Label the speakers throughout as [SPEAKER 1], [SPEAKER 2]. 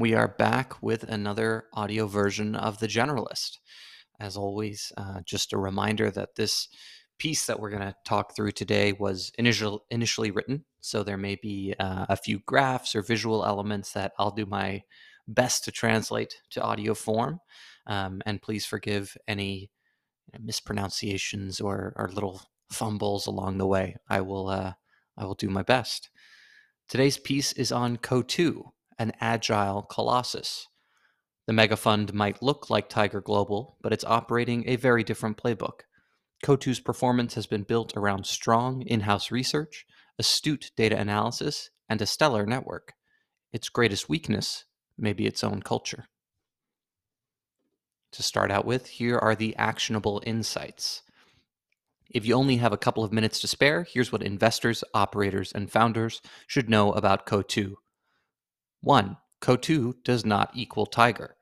[SPEAKER 1] We are back with another audio version of The Generalist. As always, uh, just a reminder that this piece that we're going to talk through today was initial, initially written, so there may be uh, a few graphs or visual elements that I'll do my best to translate to audio form. Um, and please forgive any mispronunciations or, or little fumbles along the way. I will uh, I will do my best. Today's piece is on Coatue, an agile colossus. The megafund might look like Tiger Global, but it's operating a very different playbook. Coatue's performance has been built around strong in house research, astute data analysis, and a stellar network. Its greatest weakness may be its own culture. To start out with, here are the actionable insights. If you only have a couple of minutes to spare, here's what investors, operators, and founders should know about Coatue. 1. Coatue does not equal Tiger.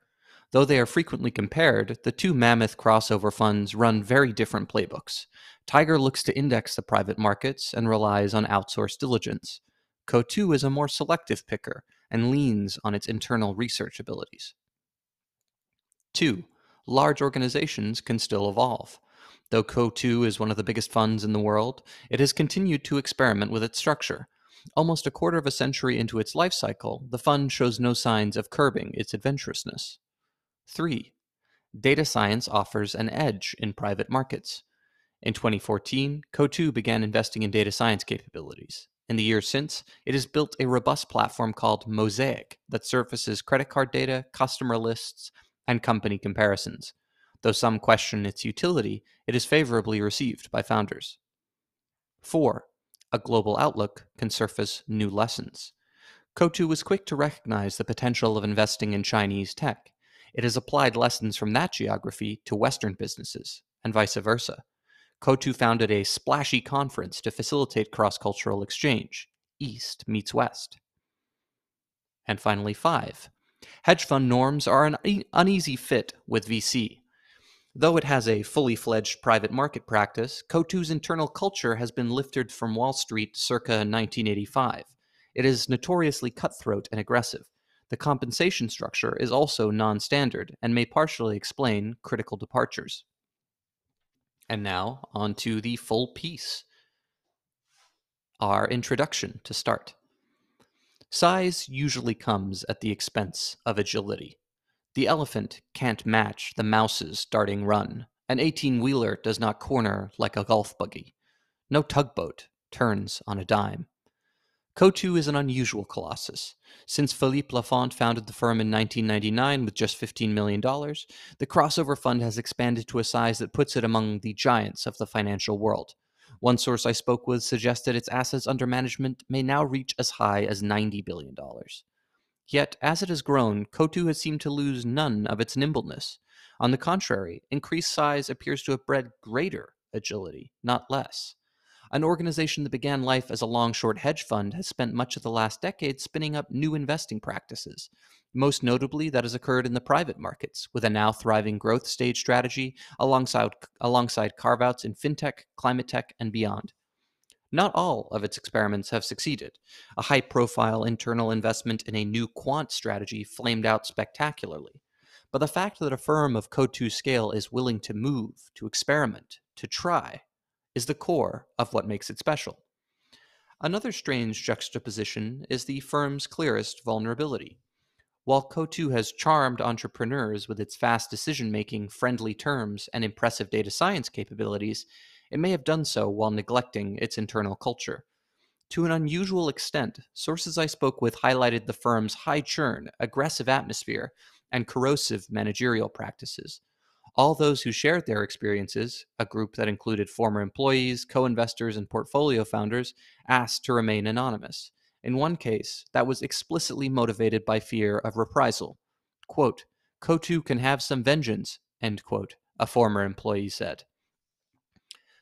[SPEAKER 1] Though they are frequently compared, the two mammoth crossover funds run very different playbooks. Tiger looks to index the private markets and relies on outsourced diligence. Coatue is a more selective picker and leans on its internal research abilities. 2. Large organizations can still evolve. Though Coatue is one of the biggest funds in the world, it has continued to experiment with its structure. Almost a quarter of a century into its life cycle, the fund shows no signs of curbing its adventurousness. 3. Data science offers an edge in private markets. In 2014, Coatue began investing in data science capabilities. In the years since, it has built a robust platform called Mosaic that surfaces credit card data, customer lists, and company comparisons. Though some question its utility, it is favorably received by founders. 4. A global outlook can surface new lessons. Coatue was quick to recognize the potential of investing in Chinese tech. It has applied lessons from that geography to Western businesses, and vice versa. Coatue founded a splashy conference to facilitate cross cultural exchange East meets West. And finally, five, hedge fund norms are an uneasy fit with VC. Though it has a fully fledged private market practice, Coatue's internal culture has been lifted from Wall Street circa 1985. It is notoriously cutthroat and aggressive. The compensation structure is also non standard and may partially explain critical departures. And now, on to the full piece. Our introduction to start. Size usually comes at the expense of agility. The elephant can't match the mouse's darting run. An 18 wheeler does not corner like a golf buggy. No tugboat turns on a dime. Coatue is an unusual colossus. Since Philippe Lafont founded the firm in 1999 with just $15 million, the crossover fund has expanded to a size that puts it among the giants of the financial world. One source I spoke with suggested its assets under management may now reach as high as $90 billion. Yet, as it has grown, Coatue has seemed to lose none of its nimbleness. On the contrary, increased size appears to have bred greater agility, not less. An organization that began life as a long short hedge fund has spent much of the last decade spinning up new investing practices. Most notably, that has occurred in the private markets, with a now thriving growth stage strategy alongside, alongside carve outs in fintech, climate tech, and beyond. Not all of its experiments have succeeded. A high profile internal investment in a new quant strategy flamed out spectacularly. But the fact that a firm of Coatue scale is willing to move, to experiment, to try, is the core of what makes it special. Another strange juxtaposition is the firm's clearest vulnerability. While Coatue has charmed entrepreneurs with its fast decision making, friendly terms, and impressive data science capabilities, it may have done so while neglecting its internal culture. To an unusual extent, sources I spoke with highlighted the firm's high churn, aggressive atmosphere, and corrosive managerial practices. All those who shared their experiences, a group that included former employees, co investors, and portfolio founders, asked to remain anonymous. In one case, that was explicitly motivated by fear of reprisal. Quote, Coatue can have some vengeance, end quote, a former employee said.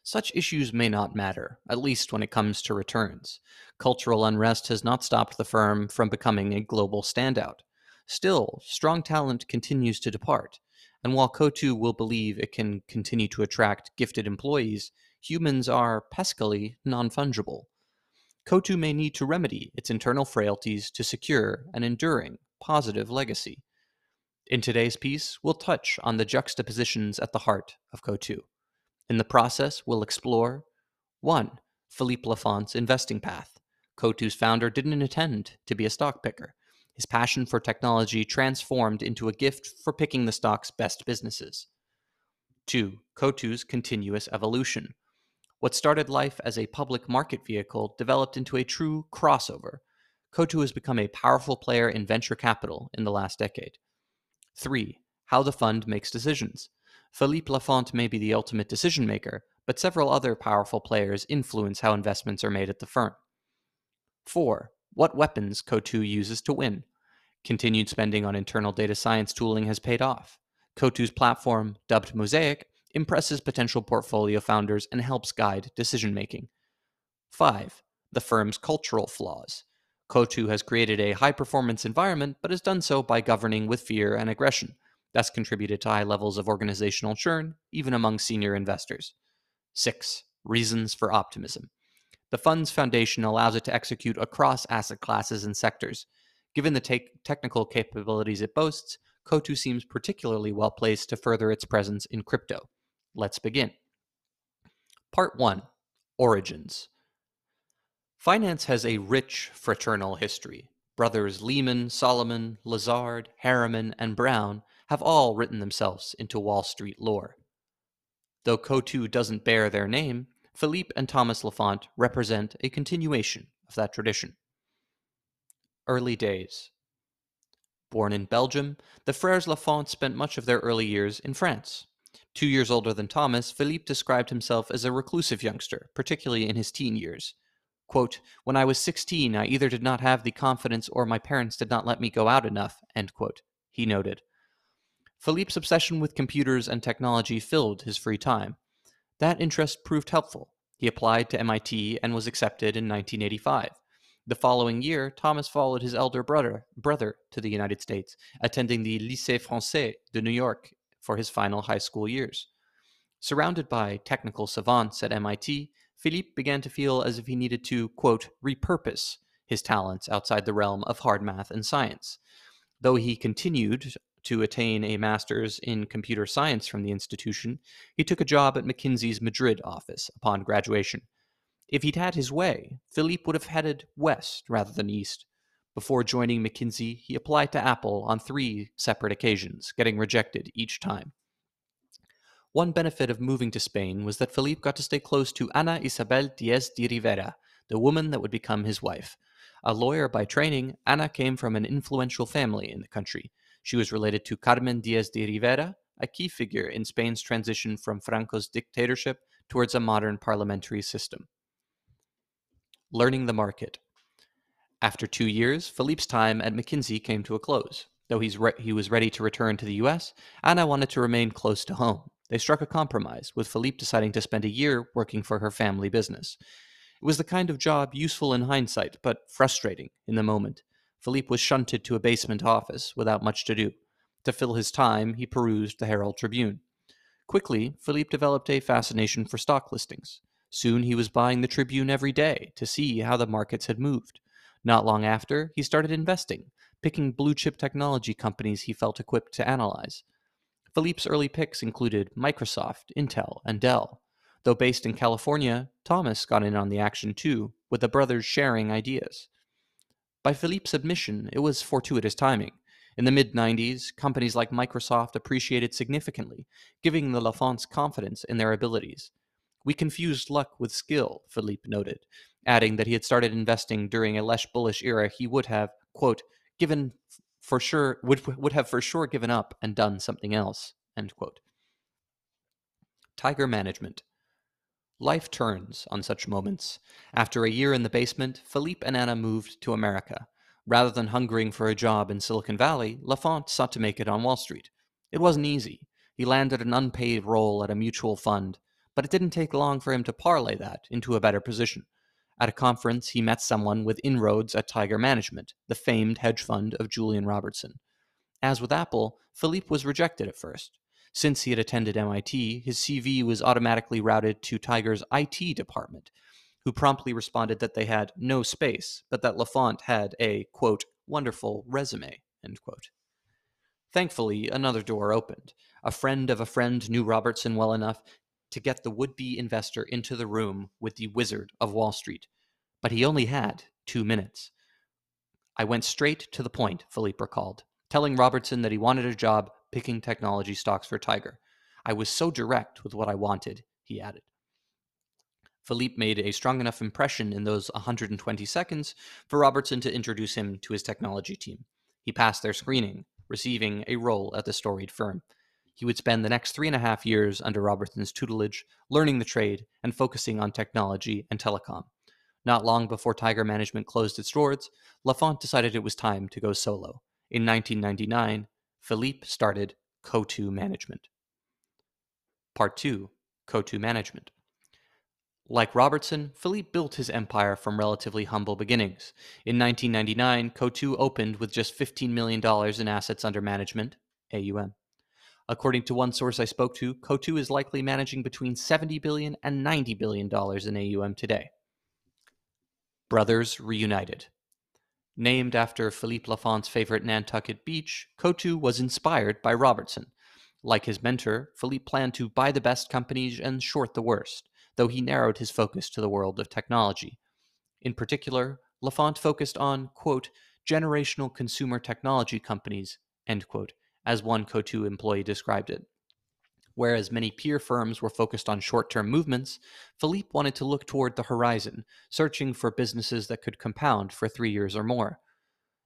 [SPEAKER 1] Such issues may not matter, at least when it comes to returns. Cultural unrest has not stopped the firm from becoming a global standout. Still, strong talent continues to depart, and while Coatue will believe it can continue to attract gifted employees, humans are peskily non fungible. Coatue may need to remedy its internal frailties to secure an enduring, positive legacy. In today's piece, we'll touch on the juxtapositions at the heart of Coatue. In the process, we'll explore 1. Philippe Lafont's investing path. Coatue's founder didn't intend to be a stock picker. His passion for technology transformed into a gift for picking the stock's best businesses. 2. Coatue's continuous evolution. What started life as a public market vehicle developed into a true crossover. Coatue has become a powerful player in venture capital in the last decade. 3. How the fund makes decisions. Philippe Lafont may be the ultimate decision maker, but several other powerful players influence how investments are made at the firm. 4. What weapons Coatue uses to win. Continued spending on internal data science tooling has paid off. Coatue's platform, dubbed Mosaic, impresses potential portfolio founders and helps guide decision making. 5. The firm's cultural flaws. Coatue has created a high performance environment, but has done so by governing with fear and aggression. That's contributed to high levels of organizational churn, even among senior investors. 6. Reasons for optimism. The fund's foundation allows it to execute across asset classes and sectors. Given the te- technical capabilities it boasts, Coatue seems particularly well placed to further its presence in crypto. Let's begin. Part 1 Origins Finance has a rich fraternal history. Brothers Lehman, Salomon, Lazard, Harriman, and Brown have all written themselves into Wall Street lore. Though Coatue doesn't bear their name, Philippe and Thomas Lafont represent a continuation of that tradition. Early days. Born in Belgium, the Frères Lafont spent much of their early years in France. Two years older than Thomas, Philippe described himself as a reclusive youngster, particularly in his teen years. Quote, when I was 16, I either did not have the confidence or my parents did not let me go out enough, end quote, he noted. Philippe's obsession with computers and technology filled his free time. That interest proved helpful. He applied to MIT and was accepted in 1985. The following year, Thomas followed his elder brother, brother to the United States, attending the Lycée Français de New York for his final high school years. Surrounded by technical savants at MIT, Philippe began to feel as if he needed to, quote, repurpose his talents outside the realm of hard math and science. Though he continued to attain a master's in computer science from the institution, he took a job at McKinsey's Madrid office upon graduation. If he'd had his way, Philippe would have headed west rather than east, before joining McKinsey, he applied to Apple on three separate occasions, getting rejected each time. One benefit of moving to Spain was that Philippe got to stay close to Ana Isabel Diez de Rivera, the woman that would become his wife. A lawyer by training, Ana came from an influential family in the country. She was related to Carmen Diaz de Rivera, a key figure in Spain's transition from Franco's dictatorship towards a modern parliamentary system. Learning the market. After two years, Philippe's time at McKinsey came to a close. Though re- he was ready to return to the U.S., Anna wanted to remain close to home. They struck a compromise, with Philippe deciding to spend a year working for her family business. It was the kind of job useful in hindsight, but frustrating in the moment. Philippe was shunted to a basement office without much to do. To fill his time, he perused the Herald Tribune. Quickly, Philippe developed a fascination for stock listings. Soon he was buying the Tribune every day to see how the markets had moved. Not long after, he started investing, picking blue chip technology companies he felt equipped to analyze. Philippe's early picks included Microsoft, Intel, and Dell. Though based in California, Thomas got in on the action too, with the brothers sharing ideas. By Philippe's admission, it was fortuitous timing. In the mid 90s, companies like Microsoft appreciated significantly, giving the Lafonts confidence in their abilities. We confused luck with skill, Philippe noted, adding that he had started investing during a less bullish era he would have, quote, given for sure would would have for sure given up and done something else, end quote. Tiger management. Life turns on such moments. After a year in the basement, Philippe and Anna moved to America. Rather than hungering for a job in Silicon Valley, Lafont sought to make it on Wall Street. It wasn't easy. He landed an unpaid role at a mutual fund, but it didn't take long for him to parlay that into a better position. At a conference, he met someone with inroads at Tiger Management, the famed hedge fund of Julian Robertson. As with Apple, Philippe was rejected at first. Since he had attended MIT, his CV was automatically routed to Tiger's IT department, who promptly responded that they had no space, but that LaFont had a, quote, wonderful resume, end quote. Thankfully, another door opened. A friend of a friend knew Robertson well enough to get the would be investor into the room with the wizard of Wall Street. But he only had two minutes. I went straight to the point, Philippe recalled, telling Robertson that he wanted a job picking technology stocks for Tiger. I was so direct with what I wanted, he added. Philippe made a strong enough impression in those 120 seconds for Robertson to introduce him to his technology team. He passed their screening, receiving a role at the storied firm. He would spend the next three and a half years under Robertson's tutelage, learning the trade and focusing on technology and telecom. Not long before Tiger Management closed its doors, Lafont decided it was time to go solo. In 1999, Philippe started Coatue Management. Part 2 Coatue Management. Like Robertson, Philippe built his empire from relatively humble beginnings. In 1999, Coatue opened with just $15 million in assets under management, AUM. According to one source I spoke to, Coatue is likely managing between $70 billion and $90 billion in AUM today. Brothers Reunited. Named after Philippe Lafont's favorite Nantucket beach, Coatue was inspired by Robertson. Like his mentor, Philippe planned to buy the best companies and short the worst though he narrowed his focus to the world of technology. In particular, Lafont focused on, quote, generational consumer technology companies, end quote, as one Coatue employee described it. Whereas many peer firms were focused on short term movements, Philippe wanted to look toward the horizon, searching for businesses that could compound for three years or more.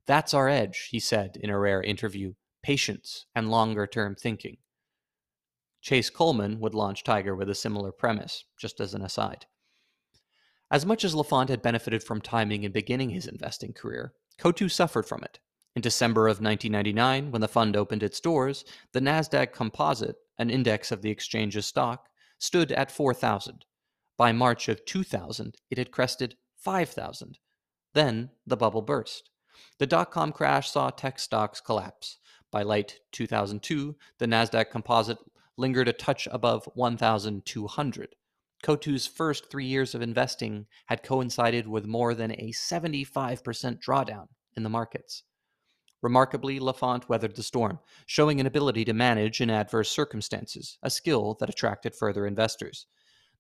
[SPEAKER 1] That's our edge, he said in a rare interview patience and longer term thinking. Chase Coleman would launch Tiger with a similar premise, just as an aside. As much as Lafont had benefited from timing in beginning his investing career, Coatue suffered from it. In December of 1999, when the fund opened its doors, the NASDAQ Composite, an index of the exchange's stock, stood at 4,000. By March of 2000, it had crested 5,000. Then the bubble burst. The dot com crash saw tech stocks collapse. By late 2002, the NASDAQ Composite lingered a touch above 1,200. Coatue's first three years of investing had coincided with more than a 75% drawdown in the markets. Remarkably, Lafont weathered the storm, showing an ability to manage in adverse circumstances, a skill that attracted further investors.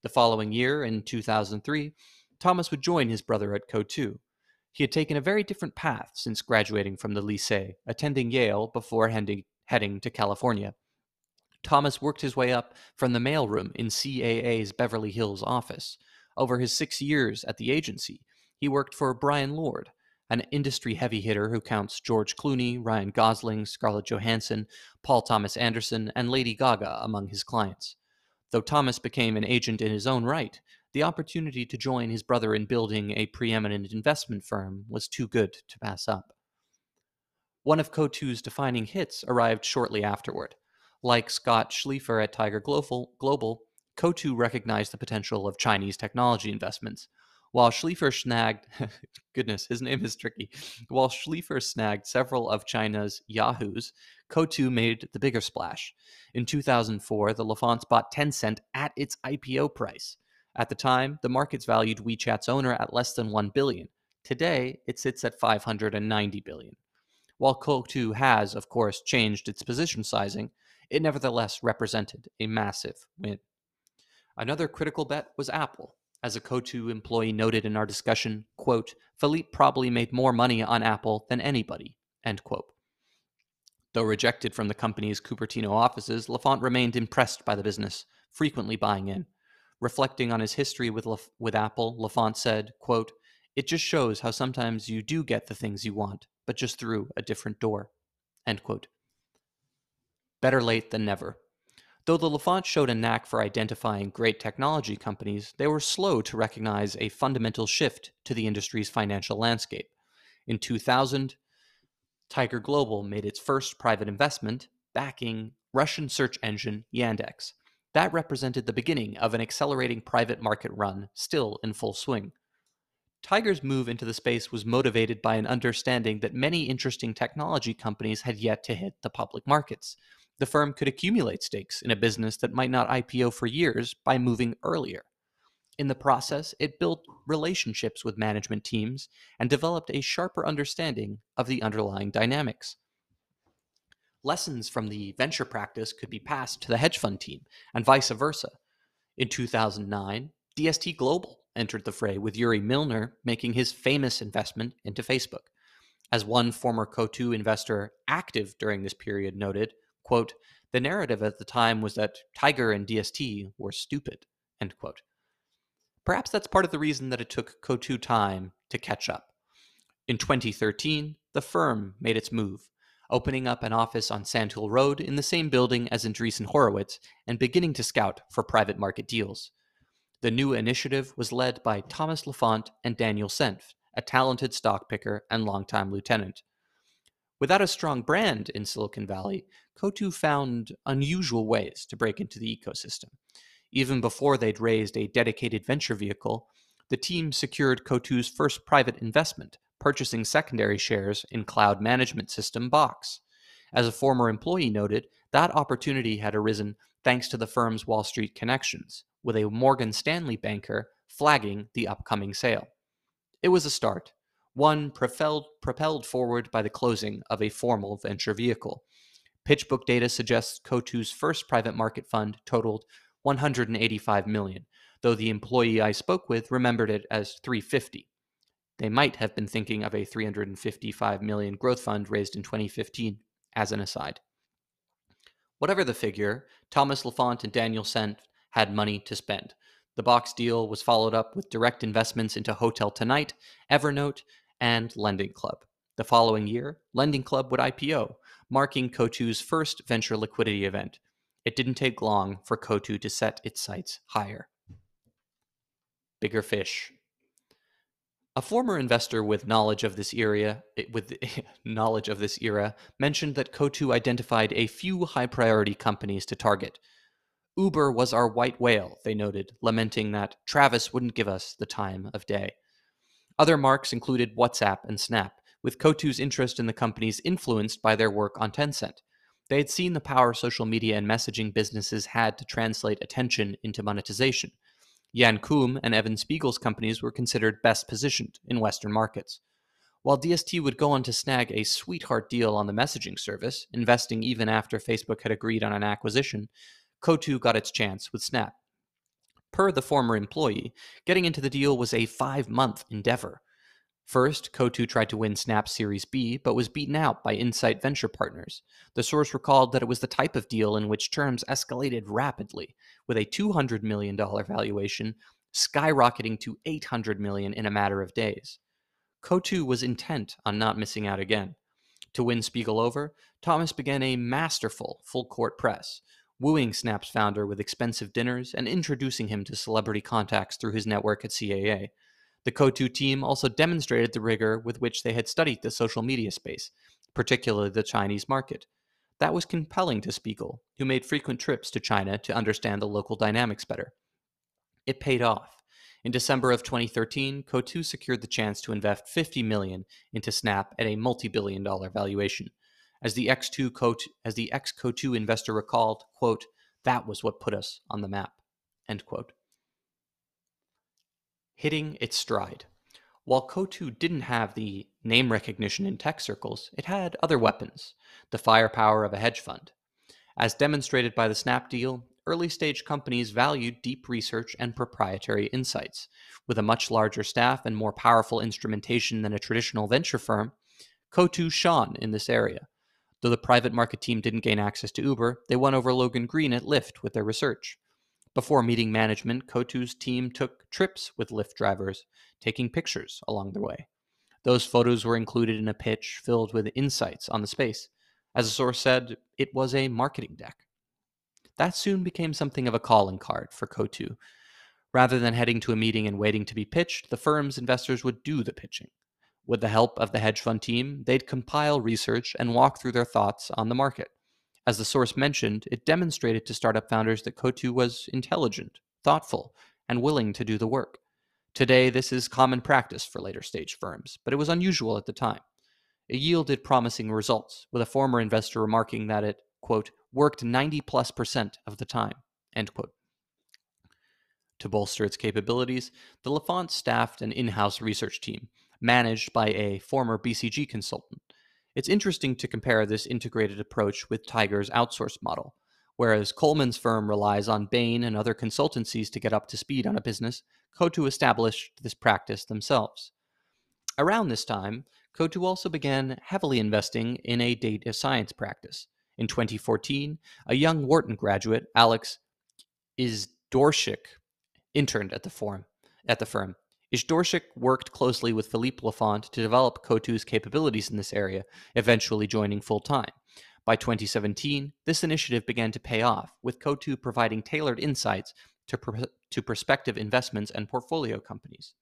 [SPEAKER 1] The following year, in 2003, Thomas would join his brother at Coatue. He had taken a very different path since graduating from the Lycée, attending Yale before heading to California. Thomas worked his way up from the mailroom in CAA's Beverly Hills office. Over his six years at the agency, he worked for Brian Lord, an industry heavy hitter who counts George Clooney, Ryan Gosling, Scarlett Johansson, Paul Thomas Anderson, and Lady Gaga among his clients. Though Thomas became an agent in his own right, the opportunity to join his brother in building a preeminent investment firm was too good to pass up. One of Coatue's defining hits arrived shortly afterward. Like Scott Shleifer at Tiger Global, Global Coatue recognized the potential of Chinese technology investments. While Shleifer snagged, goodness, his name is tricky. While Shleifer snagged several of China's Yahoos, Coatue made the bigger splash. In 2004, the Lafonts bought Tencent at its IPO price. At the time, the markets valued WeChat's owner at less than 1 billion. Today, it sits at 590 billion. While Coatue has, of course, changed its position sizing, it nevertheless represented a massive win. Another critical bet was Apple. As a Coatue employee noted in our discussion, quote, Philippe probably made more money on Apple than anybody, end quote. Though rejected from the company's Cupertino offices, Lafont remained impressed by the business, frequently buying in. Reflecting on his history with, with Apple, Lafont said, quote, It just shows how sometimes you do get the things you want, but just through a different door. End quote. Better late than never. Though the Lafont showed a knack for identifying great technology companies, they were slow to recognize a fundamental shift to the industry's financial landscape. In 2000, Tiger Global made its first private investment, backing Russian search engine Yandex. That represented the beginning of an accelerating private market run still in full swing. Tiger's move into the space was motivated by an understanding that many interesting technology companies had yet to hit the public markets the firm could accumulate stakes in a business that might not IPO for years by moving earlier. In the process, it built relationships with management teams and developed a sharper understanding of the underlying dynamics. Lessons from the venture practice could be passed to the hedge fund team, and vice versa. In 2009, DST Global entered the fray with Yuri Milner making his famous investment into Facebook. As one former Coatue investor active during this period noted, quote, the narrative at the time was that Tiger and DST were stupid, end quote. Perhaps that's part of the reason that it took Coatue time to catch up. In 2013, the firm made its move, opening up an office on Sandhill Road in the same building as Andreessen Horowitz and beginning to scout for private market deals. The new initiative was led by Thomas Lafont and Daniel Senft, a talented stock picker and longtime lieutenant. Without a strong brand in Silicon Valley, Coatue found unusual ways to break into the ecosystem. Even before they'd raised a dedicated venture vehicle, the team secured Coatue's first private investment, purchasing secondary shares in cloud management system Box. As a former employee noted, that opportunity had arisen thanks to the firm's Wall Street connections, with a Morgan Stanley banker flagging the upcoming sale. It was a start, one propelled, propelled forward by the closing of a formal venture vehicle. PitchBook data suggests Coatue's first private market fund totaled 185 million, though the employee I spoke with remembered it as 350. They might have been thinking of a 355 million growth fund raised in 2015 as an aside. Whatever the figure, Thomas Lafont and Daniel Senft had money to spend. The box deal was followed up with direct investments into Hotel Tonight, Evernote, and Lending Club. The following year, Lending Club would IPO, marking Coatue's first venture liquidity event. It didn't take long for Coatue to set its sights higher. Bigger fish. A former investor with knowledge of this era, eh, with knowledge of this era, mentioned that Coatue identified a few high-priority companies to target. Uber was our white whale, they noted, lamenting that Travis wouldn't give us the time of day. Other marks included WhatsApp and Snap, with Coatue's interest in the companies influenced by their work on Tencent. They had seen the power social media and messaging businesses had to translate attention into monetization. Jan Koum and Evan Spiegel's companies were considered best positioned in Western markets. While DST would go on to snag a sweetheart deal on the messaging service, investing even after Facebook had agreed on an acquisition, Kotu got its chance with Snap. Per the former employee, getting into the deal was a five month endeavor. First, Coatue tried to win Snap Series B, but was beaten out by Insight Venture Partners. The source recalled that it was the type of deal in which terms escalated rapidly, with a $200 million valuation skyrocketing to 800 million in a matter of days. Coatue was intent on not missing out again. To win Spiegel over, Thomas began a masterful full court press, wooing Snap's founder with expensive dinners and introducing him to celebrity contacts through his network at CAA. The Coatue team also demonstrated the rigor with which they had studied the social media space, particularly the Chinese market. That was compelling to Spiegel, who made frequent trips to China to understand the local dynamics better. It paid off. In December of 2013, Coatue secured the chance to invest 50 million into Snap at a multi-billion dollar valuation. As the X2 coat, as the ex Coatue investor recalled, quote, that was what put us on the map, end quote. Hitting its stride. While Coatue didn't have the name recognition in tech circles, it had other weapons, the firepower of a hedge fund. As demonstrated by the Snap deal, early stage companies valued deep research and proprietary insights. With a much larger staff and more powerful instrumentation than a traditional venture firm, Coatue shone in this area. Though the private market team didn't gain access to Uber, they won over Logan Green at Lyft with their research. Before meeting management, Coatue's team took trips with Lyft drivers, taking pictures along the way. Those photos were included in a pitch filled with insights on the space. As a source said, it was a marketing deck. That soon became something of a calling card for Coatue. Rather than heading to a meeting and waiting to be pitched, the firm's investors would do the pitching. With the help of the hedge fund team, they'd compile research and walk through their thoughts on the market. As the source mentioned, it demonstrated to startup founders that Coatue was intelligent, thoughtful, and willing to do the work. Today, this is common practice for later stage firms, but it was unusual at the time. It yielded promising results, with a former investor remarking that it, quote, worked 90 plus percent of the time, end quote. To bolster its capabilities, the Lafont staffed an in house research team, managed by a former BCG consultant. It's interesting to compare this integrated approach with Tiger's outsourced model. Whereas Coleman's firm relies on Bain and other consultancies to get up to speed on a business, Coatue established this practice themselves. Around this time, Coatue also began heavily investing in a data science practice. In 2014, a young Wharton graduate, Alex Izydorczyk, interned at the firm. At the firm. Izydorczyk worked closely with Philippe Lafont to develop Coatue's capabilities in this area, eventually joining full time. By 2017, this initiative began to pay off, with Coatue providing tailored insights to, pr- to prospective investments and portfolio companies.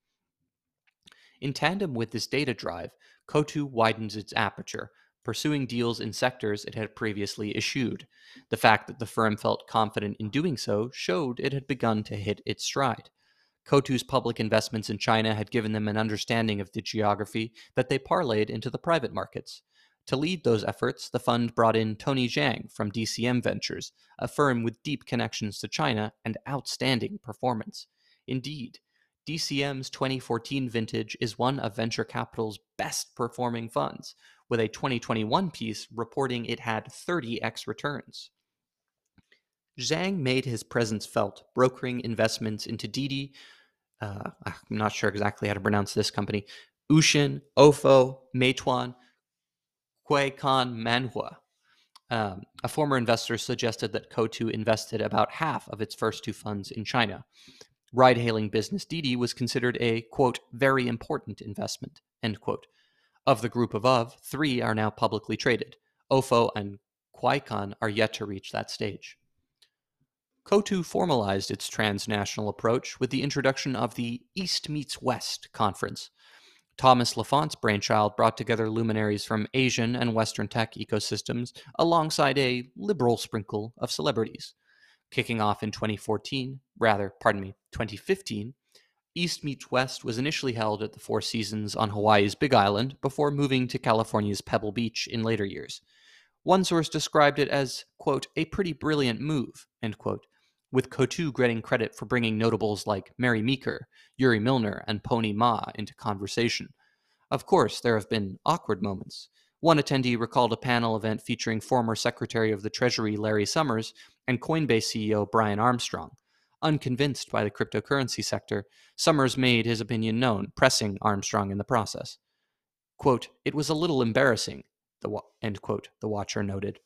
[SPEAKER 1] In tandem with this data drive, Coatue widens its aperture, pursuing deals in sectors it had previously eschewed. The fact that the firm felt confident in doing so showed it had begun to hit its stride. Coatue's public investments in China had given them an understanding of the geography that they parlayed into the private markets. To lead those efforts, the fund brought in Tony Zhang from DCM Ventures, a firm with deep connections to China and outstanding performance. Indeed, DCM's 2014 vintage is one of venture capital's best performing funds, with a 2021 piece reporting it had 30x returns. Zhang made his presence felt, brokering investments into Didi, uh, I'm not sure exactly how to pronounce this company, Uxin, Ofo, Meituan, Kuaikan Manhua. Um, a former investor suggested that Coatue invested about half of its first two funds in China. Ride hailing business Didi was considered a, quote, very important investment, end quote. Of the group above, three are now publicly traded. Ofo and Kuaikan are yet to reach that stage. Coatue formalized its transnational approach with the introduction of the East Meets West conference, Thomas Lafont's brainchild brought together luminaries from Asian and Western tech ecosystems alongside a liberal sprinkle of celebrities. Kicking off in 2014, rather, pardon me, 2015, East Meets West was initially held at the Four Seasons on Hawaii's Big Island before moving to California's Pebble Beach in later years. One source described it as, quote, a pretty brilliant move, end quote, with Coatue getting credit for bringing notables like Mary Meeker, Yuri Milner, and Pony Ma into conversation. Of course, there have been awkward moments. One attendee recalled a panel event featuring former Secretary of the Treasury Larry Summers and Coinbase CEO Brian Armstrong. Unconvinced by the cryptocurrency sector, Summers made his opinion known, pressing Armstrong in the process. Quote, it was a little embarrassing, the, wa- end quote, the watcher noted.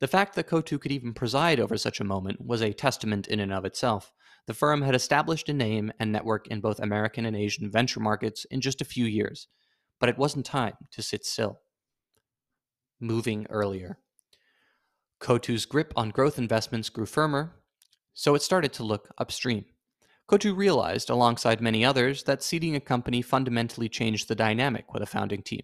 [SPEAKER 1] The fact that Coatue could even preside over such a moment was a testament in and of itself. The firm had established a name and network in both American and Asian venture markets in just a few years, but it wasn't time to sit still. Moving earlier. Coatue's grip on growth investments grew firmer, so it started to look upstream. Coatue realized, alongside many others, that seeding a company fundamentally changed the dynamic with a founding team.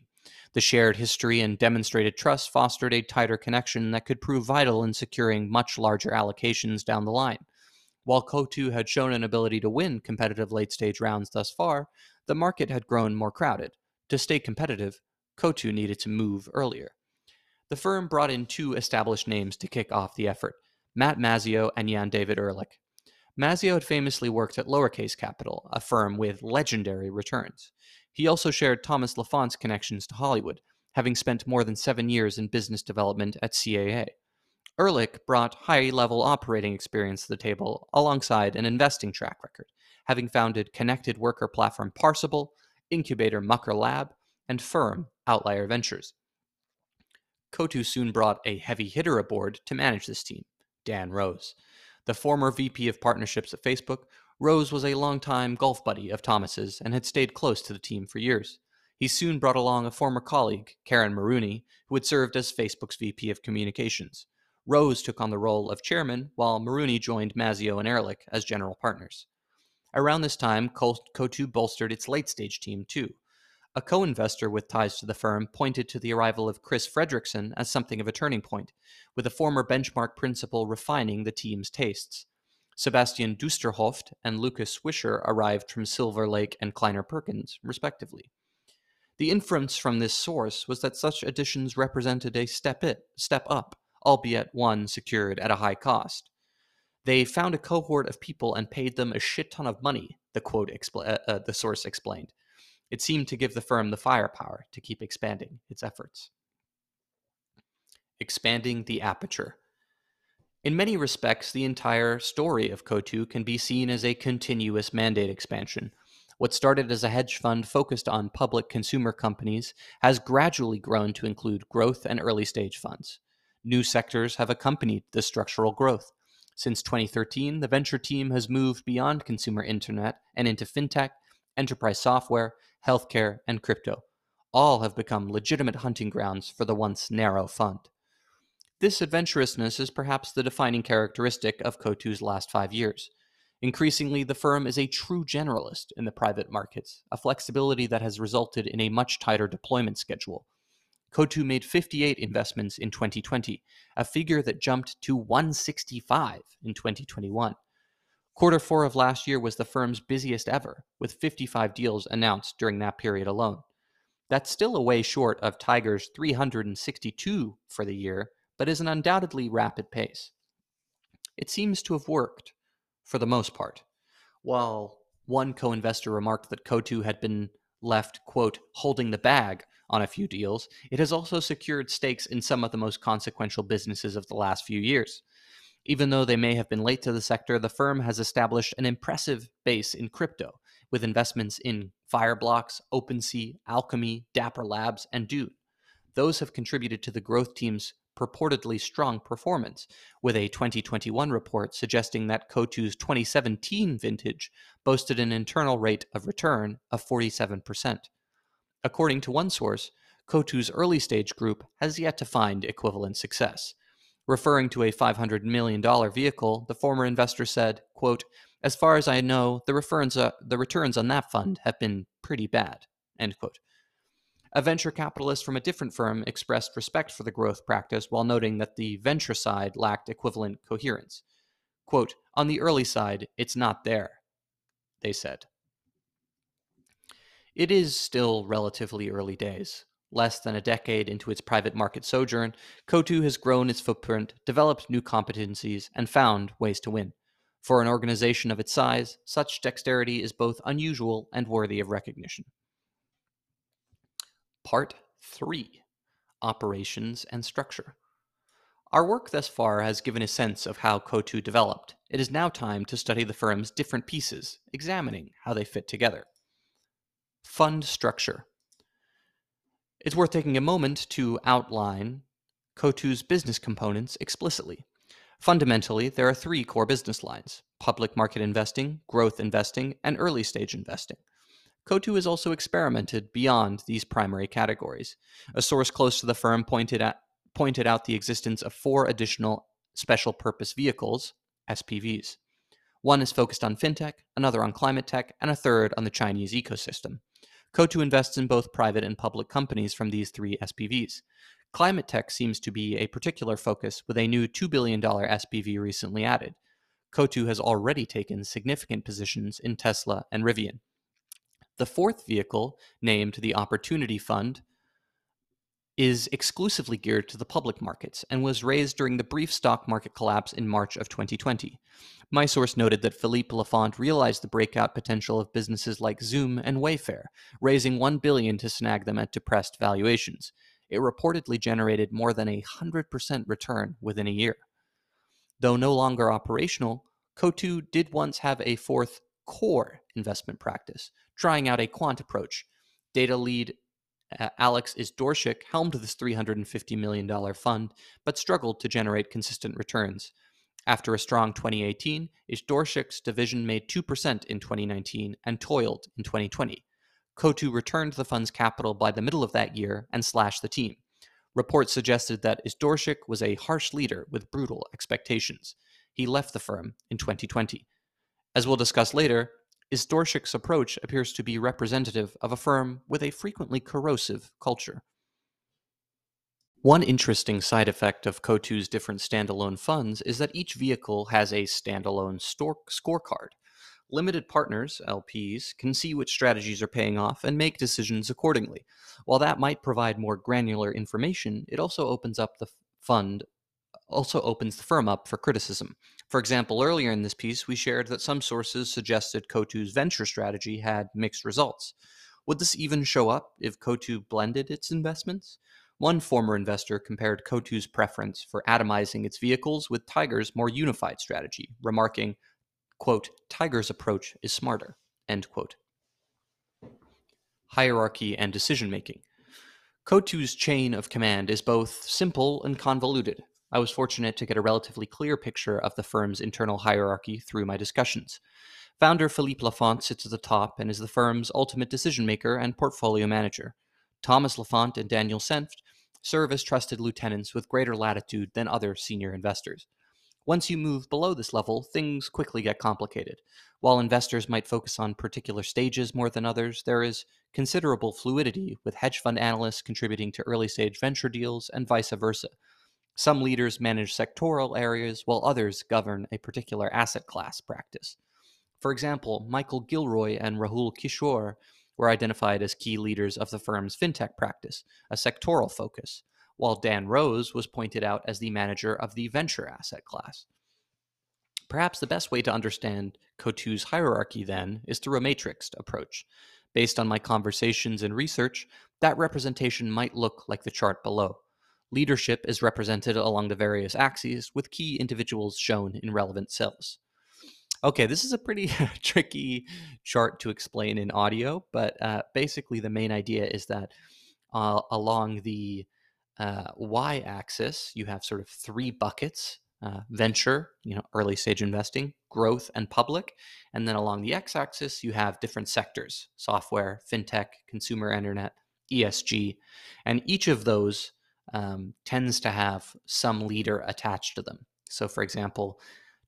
[SPEAKER 1] The shared history and demonstrated trust fostered a tighter connection that could prove vital in securing much larger allocations down the line. While Coatue had shown an ability to win competitive late stage rounds thus far, the market had grown more crowded. To stay competitive, Coatue needed to move earlier. The firm brought in two established names to kick off the effort Matt Mazzeo and Jan David Ehrlich. Mazzeo had famously worked at Lowercase Capital, a firm with legendary returns. He also shared Thomas Lafont's connections to Hollywood, having spent more than seven years in business development at CAA. Ehrlich brought high level operating experience to the table alongside an investing track record, having founded connected worker platform Parsable, incubator Mucker Lab, and firm Outlier Ventures. Coatue soon brought a heavy hitter aboard to manage this team, Dan Rose. The former VP of partnerships at Facebook Rose was a longtime golf buddy of Thomas's and had stayed close to the team for years. He soon brought along a former colleague, Caryn Marooney, who had served as Facebook's VP of Communications. Rose took on the role of chairman, while Marooney joined Mazzeo and Ehrlich as general partners. Around this time, Coatue bolstered its late stage team too. A co investor with ties to the firm pointed to the arrival of Kris Fredrickson as something of a turning point, with a former benchmark principal refining the team's tastes. Sebastian Duesterhoeft and Lucas Swisher arrived from Silver Lake and Kleiner Perkins, respectively. The inference from this source was that such additions represented a step, it, step up, albeit one secured at a high cost. They found a cohort of people and paid them a shit ton of money, the quote expl- uh, uh, the source explained. It seemed to give the firm the firepower to keep expanding its efforts. Expanding the aperture. In many respects, the entire story of Coatue can be seen as a continuous mandate expansion. What started as a hedge fund focused on public consumer companies has gradually grown to include growth and early stage funds. New sectors have accompanied this structural growth. Since 2013, the venture team has moved beyond consumer internet and into fintech, enterprise software, healthcare, and crypto. All have become legitimate hunting grounds for the once narrow fund. This adventurousness is perhaps the defining characteristic of Coatue's last five years. Increasingly, the firm is a true generalist in the private markets, a flexibility that has resulted in a much tighter deployment schedule. Coatue made 58 investments in 2020, a figure that jumped to 165 in 2021. Quarter four of last year was the firm's busiest ever, with 55 deals announced during that period alone. That's still a way short of Tiger's 362 for the year, but is an undoubtedly rapid pace. It seems to have worked, for the most part. While one co investor remarked that Coatue had been left, quote, holding the bag on a few deals, it has also secured stakes in some of the most consequential businesses of the last few years. Even though they may have been late to the sector, the firm has established an impressive base in crypto, with investments in Fireblocks, OpenSea, Alchemy, Dapper Labs, and Dune. Those have contributed to the growth team's purportedly strong performance, with a 2021 report suggesting that Coatue's 2017 vintage boasted an internal rate of return of 47%. According to one source, Coatue's early stage group has yet to find equivalent success. Referring to a $500 million vehicle, the former investor said, quote, As far as I know, the, uh, the returns on that fund have been pretty bad. End quote. A venture capitalist from a different firm expressed respect for the growth practice while noting that the venture side lacked equivalent coherence. Quote, On the early side, it's not there, they said. It is still relatively early days. Less than a decade into its private market sojourn, Coatue has grown its footprint, developed new competencies, and found ways to win. For an organization of its size, such dexterity is both unusual and worthy of recognition. Part 3 Operations and Structure. Our work thus far has given a sense of how Coatue developed. It is now time to study the firm's different pieces, examining how they fit together. Fund structure. It's worth taking a moment to outline Coatue's business components explicitly. Fundamentally, there are three core business lines public market investing, growth investing, and early stage investing. Coatue has also experimented beyond these primary categories. A source close to the firm pointed, at, pointed out the existence of four additional special purpose vehicles, SPVs. One is focused on fintech, another on climate tech, and a third on the Chinese ecosystem. Coatue invests in both private and public companies from these three SPVs. Climate tech seems to be a particular focus, with a new $2 billion SPV recently added. Coatue has already taken significant positions in Tesla and Rivian. The fourth vehicle, named the Opportunity Fund, is exclusively geared to the public markets and was raised during the brief stock market collapse in March of 2020. My source noted that Philippe Lafont realized the breakout potential of businesses like Zoom and Wayfair, raising 1 billion to snag them at depressed valuations. It reportedly generated more than a 100% return within a year. Though no longer operational, Coatue did once have a fourth core investment practice, trying out a quant approach. Data lead uh, Alex Izydorczyk helmed this $350 million fund, but struggled to generate consistent returns. After a strong 2018, Izydorczyk's division made 2% in 2019 and toiled in 2020. Coatue returned the fund's capital by the middle of that year and slashed the team. Reports suggested that Izydorczyk was a harsh leader with brutal expectations. He left the firm in 2020. As we'll discuss later, Izydorczyk's approach appears to be representative of a firm with a frequently corrosive culture. One interesting side effect of Coatue's different standalone funds is that each vehicle has a standalone scorecard. Limited partners, LPs, can see which strategies are paying off and make decisions accordingly. While that might provide more granular information, it also opens up the fund also opens the firm up for criticism. For example, earlier in this piece, we shared that some sources suggested Coatue's venture strategy had mixed results. Would this even show up if Coatue blended its investments? One former investor compared Coatue's preference for atomizing its vehicles with Tiger's more unified strategy, remarking, quote, Tiger's approach is smarter, end quote. Hierarchy and decision making. Coatue's chain of command is both simple and convoluted. I was fortunate to get a relatively clear picture of the firm's internal hierarchy through my discussions. Founder Philippe Lafont sits at the top and is the firm's ultimate decision maker and portfolio manager. Thomas Lafont and Daniel Senft serve as trusted lieutenants with greater latitude than other senior investors. Once you move below this level, things quickly get complicated. While investors might focus on particular stages more than others, there is considerable fluidity, with hedge fund analysts contributing to early stage venture deals and vice versa. Some leaders manage sectoral areas, while others govern a particular asset class practice. For example, Michael Gilroy and Rahul Kishore were identified as key leaders of the firm's fintech practice, a sectoral focus, while Dan Rose was pointed out as the manager of the venture asset class. Perhaps the best way to understand Coatue's hierarchy, then, is through a matrixed approach. Based on my conversations and research, that representation might look like the chart below. Leadership is represented along the various axes, with key individuals shown in relevant cells. Okay, this is a pretty tricky chart to explain in audio, but uh, basically the main idea is that uh, along the uh, y-axis, you have sort of three buckets: uh, venture, you know, early stage investing, growth, and public. And then along the x-axis, you have different sectors: software, fintech, consumer internet, ESG, and each of those um, tends to have some leader attached to them. So, for example,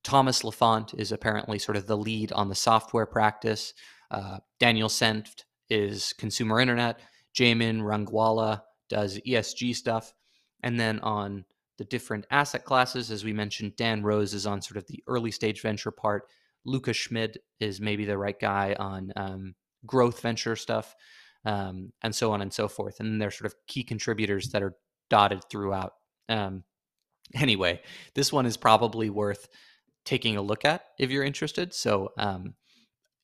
[SPEAKER 1] Thomas Lafont is apparently sort of the lead on the software practice. Uh, Daniel Senft is consumer internet. Jamin Rangwala does ESG stuff. And then on the different asset classes, as we mentioned, Dan Rose is on sort of the early stage venture part. Luca Schmid is maybe the right guy on um, growth venture stuff, um, and so on and so forth. And then there's sort of key contributors that are dotted throughout. Um, anyway, this one is probably worth taking a look at if you're interested. So, um,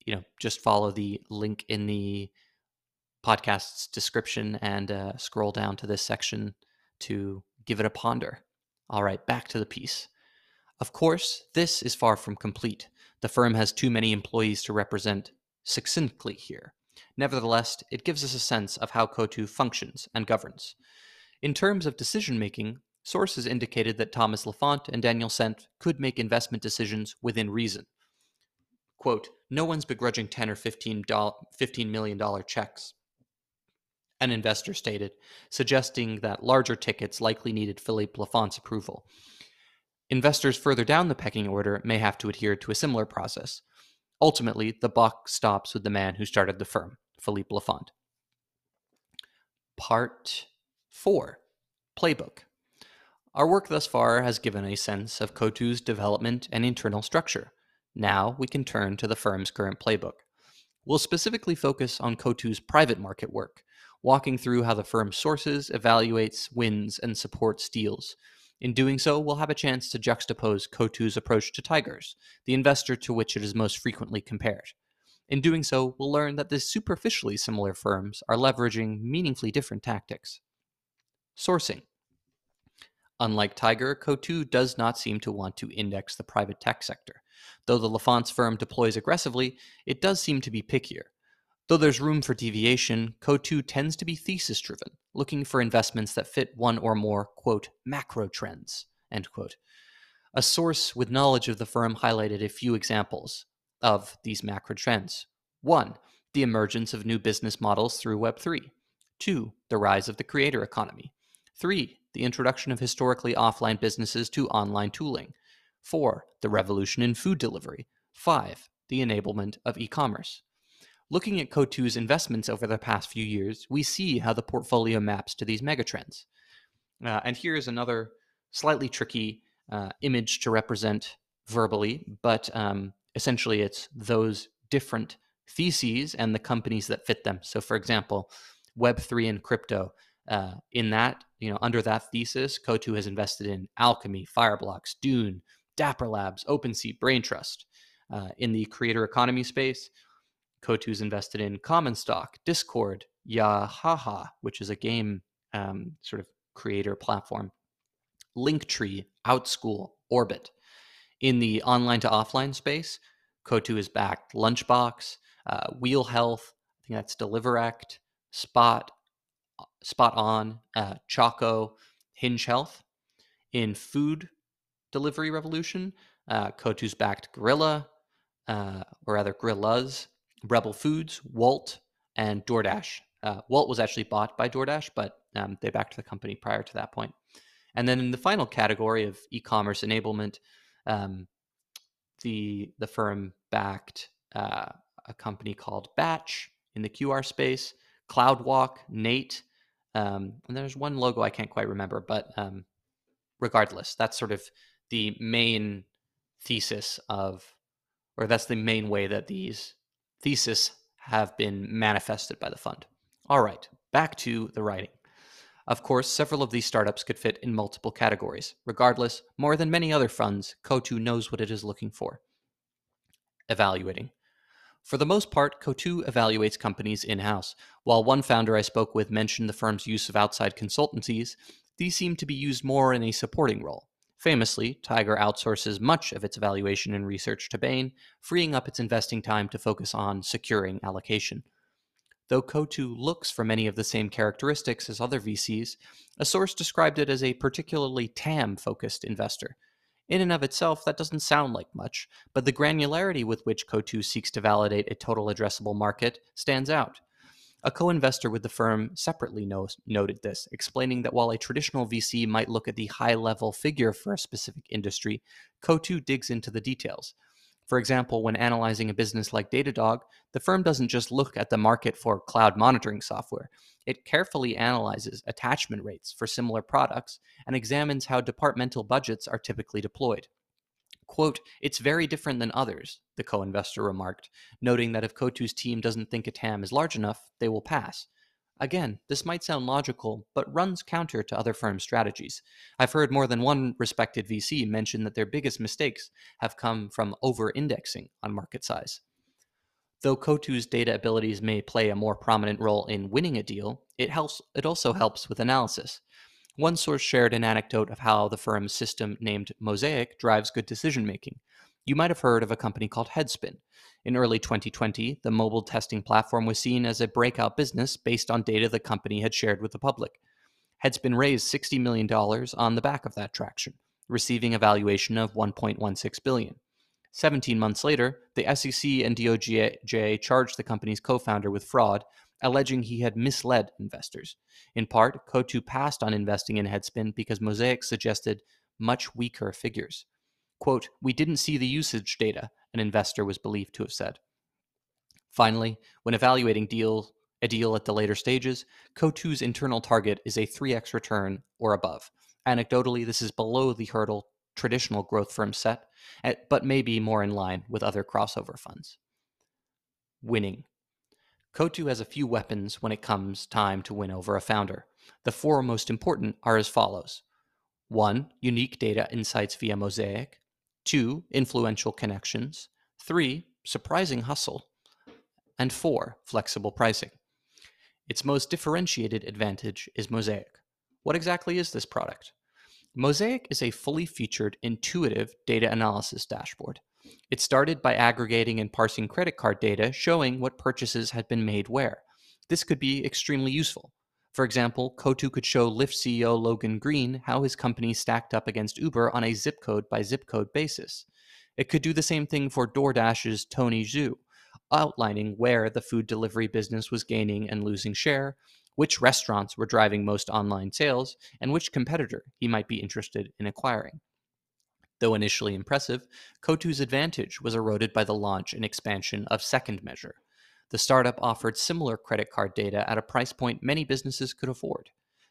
[SPEAKER 1] you know, just follow the link in the podcast's description and uh, scroll down to this section to give it a ponder. All right, back to the piece. Of course, this is far from complete. The firm has too many employees to represent succinctly here. Nevertheless, it gives us a sense of how Coatue functions and governs. In terms of decision making, sources indicated that Thomas Lafont and Daniel Senft could make investment decisions within reason. Quote, no one's begrudging 10 or 15, $15 million checks an investor stated, suggesting that larger tickets likely needed Philippe Lafont's approval. Investors further down the pecking order may have to adhere to a similar process. Ultimately, the buck stops with the man who started the firm, Philippe Lafont. Part 4 Playbook. Our work thus far has given a sense of Coatue's development and internal structure. Now we can turn to the firm's current playbook. We'll specifically focus on Coatue's private market work, walking through how the firm sources, evaluates, wins, and supports deals. In doing so, we'll have a chance to juxtapose Coatue's approach to Tigers, the investor to which it is most frequently compared. In doing so, we'll learn that the superficially similar firms are leveraging meaningfully different tactics. Sourcing. Unlike Tiger, Coatue does not seem to want to index the private tech sector. Though the Lafont's firm deploys aggressively, it does seem to be pickier. Though there's room for deviation, Coatue tends to be thesis driven, looking for investments that fit one or more, quote, macro trends, end quote. A source with knowledge of the firm highlighted a few examples of these macro trends. One, the emergence of new business models through Web3. Two, the rise of the creator economy. Three, the introduction of historically offline businesses to online tooling. Four, the revolution in food delivery. Five, the enablement of e commerce. Looking at Coatue's investments over the past few years, we see how the portfolio maps to these megatrends. Uh, and here is another slightly tricky uh, image to represent verbally, but um, essentially it's those different theses and the companies that fit them. So, for example, Web3 and crypto, Uh, in that, you know, under that thesis, Coatue has invested in Alchemy, Fireblocks, Dune, Dapper Labs, OpenSea, Braintrust. Uh, in the creator economy space, Coatue's invested in Common Stock, Discord, Yahaha, which is a game um, sort of creator platform, Linktree, Outschool, Orbit. In the online to offline space, Coatue has backed Lunchbox, uh, Wheel Health, I think that's Deliverect, Spot, Spot On, uh, Choco, Hinge Health. In food delivery revolution, uh, Coatue's backed Gorilla, uh, or rather Gorillas, Rebel Foods, Wolt, and DoorDash. Uh, Wolt was actually bought by DoorDash, but um, they backed the company prior to that point. And then in the final category of e-commerce enablement, um, the the firm backed uh, a company called Batch in the QR space, CloudWalk, Nate, um, and there's one logo I can't quite remember, but um, regardless, that's sort of the main thesis of, or that's the main way that these theses have been manifested by the fund. All right, back to the writing. Of course, several of these startups could fit in multiple categories. Regardless, more than many other funds, Coatue knows what it is looking for. Evaluating. For the most part, Coatue evaluates companies in house. While one founder I spoke with mentioned the firm's use of outside consultancies, these seem to be used more in a supporting role. Famously, Tiger outsources much of its evaluation and research to Bain, freeing up its investing time to focus on securing allocation. Though Coatue looks for many of the same characteristics as other VCs, a source described it as a particularly TAM focused investor. In and of itself, that doesn't sound like much, but the granularity with which Coatue seeks to validate a total addressable market stands out. A co investor with the firm separately noted this, explaining that while a traditional VC might look at the high level figure for a specific industry, Coatue digs into the details. For example, when analyzing a business like Datadog, the firm doesn't just look at the market for cloud monitoring software. It carefully analyzes attachment rates for similar products and examines how departmental budgets are typically deployed. Quote, it's very different than others, the co investor remarked, noting that if Coatue's team doesn't think a TAM is large enough, they will pass. Again, this might sound logical, but runs counter to other firm strategies. I've heard more than one respected VC mention that their biggest mistakes have come from over indexing on market size. Though Coatue's data abilities may play a more prominent role in winning a deal, it, helps, it also helps with analysis. One source shared an anecdote of how the firm's system named Mosaic drives good decision making. You might have heard of a company called Headspin. In early 2020, the mobile testing platform was seen as a breakout business based on data the company had shared with the public. Headspin raised $60 million on the back of that traction, receiving a valuation of 1.16 billion. 17 months later, the SEC and DOJ charged the company's co-founder with fraud, alleging he had misled investors. In part, Coatue passed on investing in Headspin because Mosaic suggested much weaker figures. Quote, we didn't see the usage data, an investor was believed to have said. Finally, when evaluating deal, a deal at the later stages, Coatue's internal target is a 3x return or above. Anecdotally, this is below the hurdle traditional growth firm set, eh, but may be more in line with other crossover funds. Winning. Coatue has a few weapons when it comes time to win over a founder. The four most important are as follows 1. Unique data insights via Mosaic two, influential connections, three, surprising hustle, and four, flexible pricing. Its most differentiated advantage is Mosaic. What exactly is this product? Mosaic is a fully featured, intuitive data analysis dashboard. It started by aggregating and parsing credit card data showing what purchases had been made where. This could be extremely useful. For example, Coatue could show Lyft CEO Logan Green how his company stacked up against Uber on a zip code by zip code basis. It could do the same thing for DoorDash's Tony Xu, outlining where the food delivery business was gaining and losing share, which restaurants were driving most online sales, and which competitor he might be interested in acquiring. Though initially impressive, Coatue's advantage was eroded by the launch and expansion of Second Measure, the startup offered similar credit card data at a price point many businesses could afford.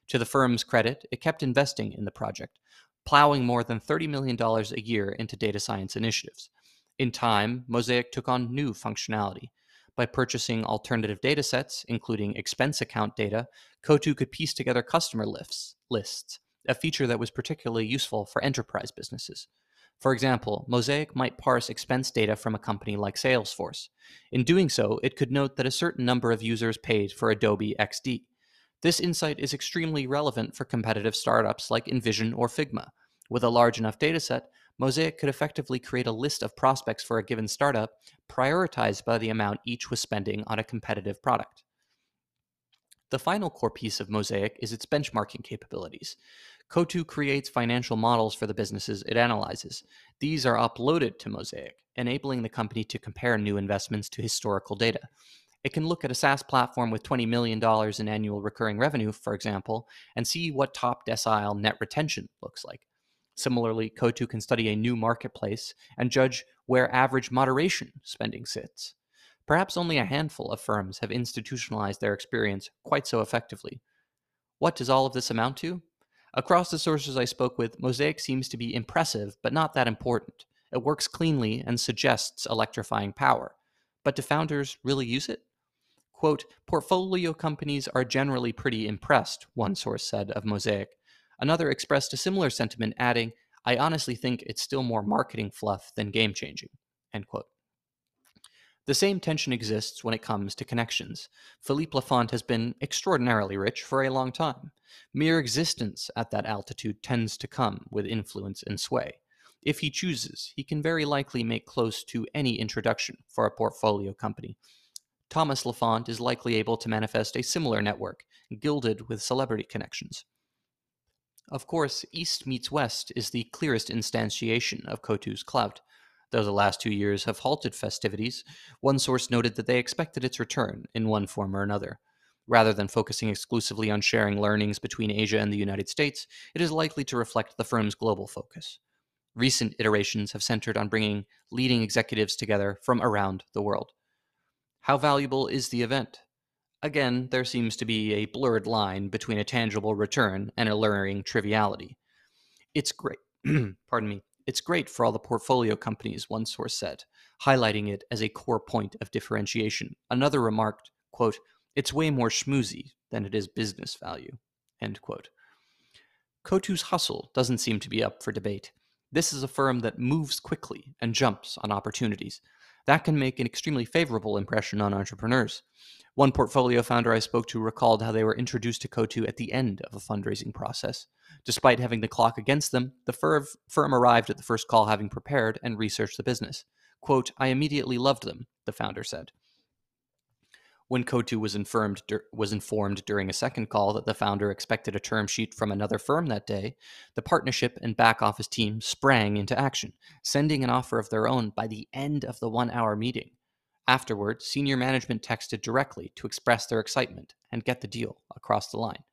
[SPEAKER 1] To the firm's credit, it kept investing in the project, plowing more than $30 million a year into data science initiatives. In time, Mosaic took on new functionality. By purchasing alternative data sets, including expense account data, Coatue could piece together customer lists, lists, a feature that was particularly useful for enterprise businesses. For example, Mosaic might parse expense data from a company like Salesforce. In doing so, it could note that a certain number of users paid for Adobe XD. This insight is extremely relevant for competitive startups like InVision or Figma. With a large enough dataset, Mosaic could effectively create a list of prospects for a given startup, prioritized by the amount each was spending on a competitive product. The final core piece of Mosaic is its benchmarking capabilities. Coatue creates financial models for the businesses it analyzes. These are uploaded to Mosaic, enabling the company to compare new investments to historical data. It can look at a SaaS platform with $20 million in annual recurring revenue, for example, and see what top decile net retention looks like. Similarly, Coatue can study a new marketplace and judge where average moderation spending sits. Perhaps only a handful of firms have institutionalized their experience quite so effectively. What does all of this amount to? Across the sources I spoke with, Mosaic seems to be impressive, but not that important. It works cleanly and suggests electrifying power. But do founders really use it? Quote, portfolio companies are generally pretty impressed, one source said of Mosaic. Another expressed a similar sentiment, adding, I honestly think it's still more marketing fluff than game changing. End quote. The same tension exists when it comes to connections. Philippe Lafont has been extraordinarily rich for a long time. Mere existence at that altitude tends to come with influence and sway. If he chooses, he can very likely make close to any introduction for a portfolio company. Thomas Lafont is likely able to manifest a similar network, gilded with celebrity connections. Of course, East meets West is the clearest instantiation of Coatue's clout. Though the last two years have halted festivities, one source noted that they expected its return in one form or another. Rather than focusing exclusively on sharing learnings between Asia and the United States, it is likely to reflect the firm's global focus. Recent iterations have centered on bringing leading executives together from around the world. How valuable is the event? Again, there seems to be a blurred line between a tangible return and a alluring triviality. It's great. pardon me. It's great for all the portfolio companies, one source said, highlighting it as a core point of differentiation. Another remarked, quote, it's way more schmoozy than it is business value, end quote. Coatue's hustle doesn't seem to be up for debate. This is a firm that moves quickly and jumps on opportunities. That can make an extremely favorable impression on entrepreneurs. One portfolio founder I spoke to recalled how they were introduced to Coatue at the end of a fundraising process. Despite having the clock against them, the firm arrived at the first call having prepared and researched the business. Quote, I immediately loved them, the founder said. When Coatue was informed, was informed during a second call that the founder expected a term sheet from another firm that day, the partnership and back office team sprang into action, sending an offer of their own by the end of the one hour meeting. Afterward, senior management texted directly to express their excitement and get the deal across the line.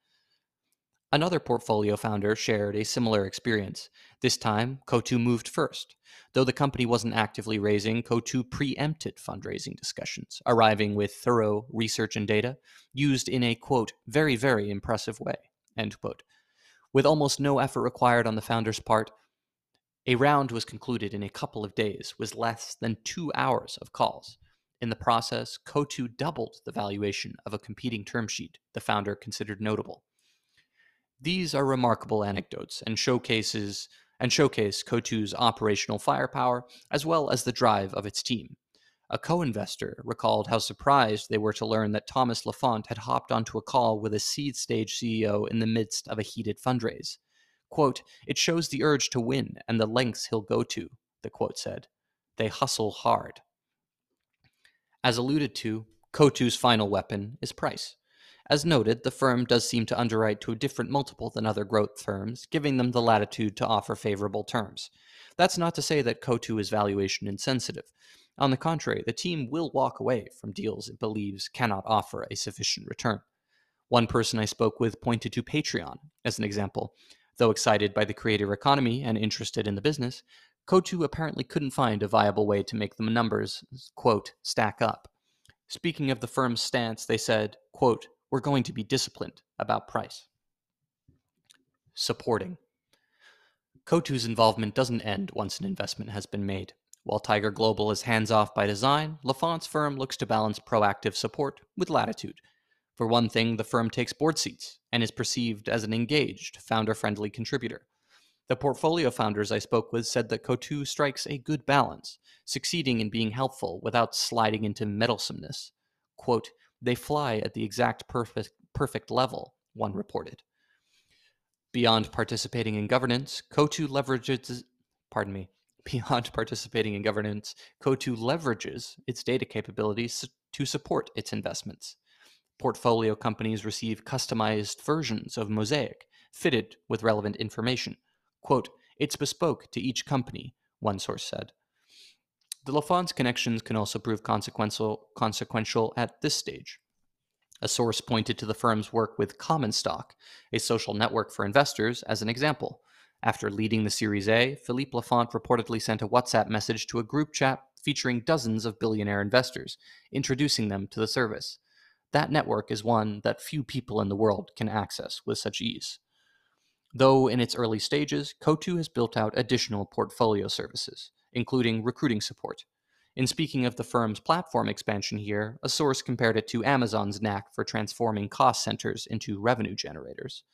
[SPEAKER 1] Another portfolio founder shared a similar experience. This time, Coatue moved first. Though the company wasn't actively raising, Coatue preempted fundraising discussions, arriving with thorough research and data used in a quote, very, very impressive way, end quote. With almost no effort required on the founder's part, a round was concluded in a couple of days with less than two hours of calls. In the process, Coatue doubled the valuation of a competing term sheet the founder considered notable. These are remarkable anecdotes and showcases and showcase Coatue's operational firepower as well as the drive of its team. A co-investor recalled how surprised they were to learn that Thomas Lafont had hopped onto a call with a seed stage CEO in the midst of a heated fundraise. Quote, it shows the urge to win and the lengths he'll go to, the quote said. They hustle hard. As alluded to, Coatue's final weapon is price. As noted, the firm does seem to underwrite to a different multiple than other growth firms, giving them the latitude to offer favorable terms. That's not to say that Coatue is valuation insensitive. On the contrary, the team will walk away from deals it believes cannot offer a sufficient return. One person I spoke with pointed to Patreon as an example. Though excited by the creator economy and interested in the business, Coatue apparently couldn't find a viable way to make the numbers, quote, stack up. Speaking of the firm's stance, they said, quote, we're going to be disciplined about price. Supporting. Coatue's involvement doesn't end once an investment has been made. While Tiger Global is hands off by design, Lafont's firm looks to balance proactive support with latitude. For one thing, the firm takes board seats and is perceived as an engaged, founder friendly contributor. The portfolio founders I spoke with said that Coatue strikes a good balance, succeeding in being helpful without sliding into meddlesomeness. Quote, they fly at the exact perfect, perfect level, one reported. Beyond participating in governance, Coatue leverages, pardon me, beyond participating in governance, Coatue leverages its data capabilities to support its investments. Portfolio companies receive customized versions of Mosaic, fitted with relevant information. Quote, it's bespoke to each company, one source said. The Lafont's connections can also prove consequential, consequential at this stage. A source pointed to the firm's work with Common Stock, a social network for investors, as an example. After leading the Series A, Philippe Lafont reportedly sent a WhatsApp message to a group chat featuring dozens of billionaire investors, introducing them to the service. That network is one that few people in the world can access with such ease. Though in its early stages, Coatue has built out additional portfolio services, including recruiting support, in speaking of the firm's platform expansion here, a source compared it to Amazon's knack for transforming cost centers into revenue generators.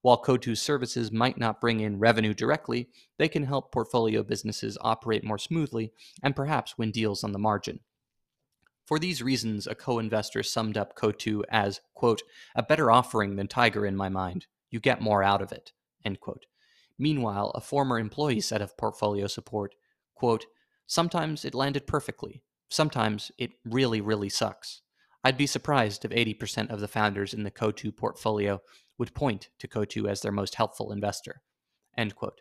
[SPEAKER 1] While Coatue's services might not bring in revenue directly, they can help portfolio businesses operate more smoothly and perhaps win deals on the margin. For these reasons, a co investor summed up Coatue as, quote, a better offering than Tiger in my mind. You get more out of it, end quote. Meanwhile, a former employee said of portfolio support, quote, Sometimes it landed perfectly. Sometimes it really, really sucks. I'd be surprised if 80% of the founders in the Coatue portfolio would point to Coatue as their most helpful investor. End quote.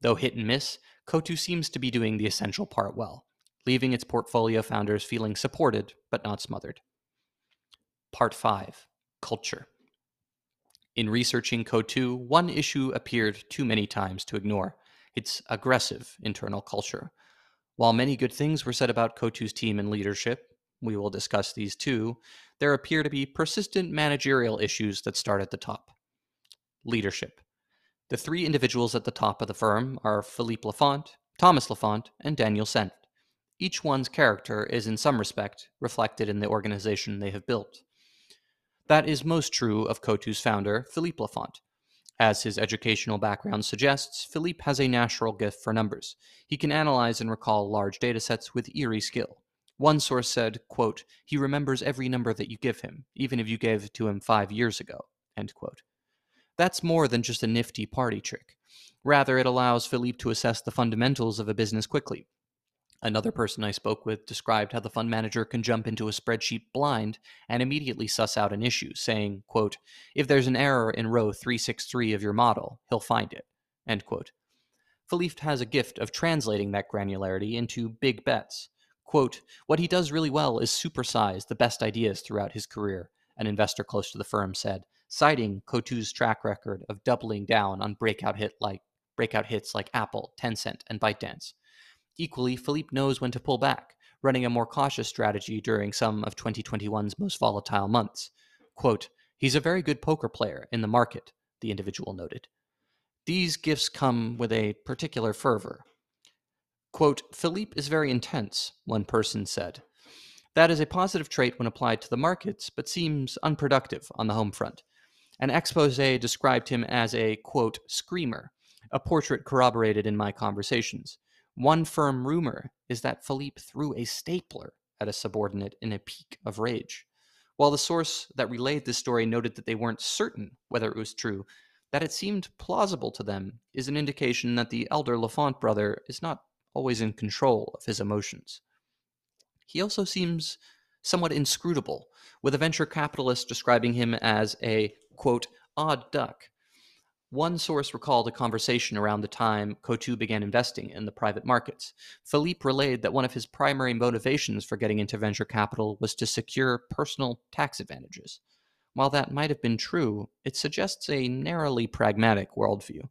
[SPEAKER 1] Though hit and miss, Coatue seems to be doing the essential part well, leaving its portfolio founders feeling supported but not smothered. Part 5 Culture. In researching Coatue, one issue appeared too many times to ignore its aggressive internal culture. While many good things were said about Coatue's team and leadership, we will discuss these too, there appear to be persistent managerial issues that start at the top. Leadership. The three individuals at the top of the firm are Philippe Lafont, Thomas Lafont, and Daniel Senft. Each one's character is in some respect reflected in the organization they have built. That is most true of Coatue's founder, Philippe Lafont, as his educational background suggests, Philippe has a natural gift for numbers. He can analyze and recall large datasets with eerie skill. One source said, quote, he remembers every number that you give him, even if you gave it to him five years ago, end quote. That's more than just a nifty party trick. Rather, it allows Philippe to assess the fundamentals of a business quickly, Another person I spoke with described how the fund manager can jump into a spreadsheet blind and immediately suss out an issue, saying, quote, if there's an error in row 363 of your model, he'll find it, end quote. Philippe has a gift of translating that granularity into big bets. Quote, what he does really well is supersize the best ideas throughout his career, an investor close to the firm said, citing Coatue's track record of doubling down on breakout hit like breakout hits like Apple, Tencent, and ByteDance. Equally, Philippe knows when to pull back, running a more cautious strategy during some of 2021's most volatile months. Quote, He's a very good poker player in the market, the individual noted. These gifts come with a particular fervor. Quote, Philippe is very intense, one person said. That is a positive trait when applied to the markets, but seems unproductive on the home front. An expose described him as a, quote, screamer, a portrait corroborated in my conversations. One firm rumor is that Philippe threw a stapler at a subordinate in a peak of rage. While the source that relayed this story noted that they weren't certain whether it was true, that it seemed plausible to them is an indication that the elder Lafont brother is not always in control of his emotions. He also seems somewhat inscrutable, with a venture capitalist describing him as a, quote, odd duck one source recalled a conversation around the time Coatue began investing in the private markets. Philippe relayed that one of his primary motivations for getting into venture capital was to secure personal tax advantages. While that might have been true, it suggests a narrowly pragmatic worldview.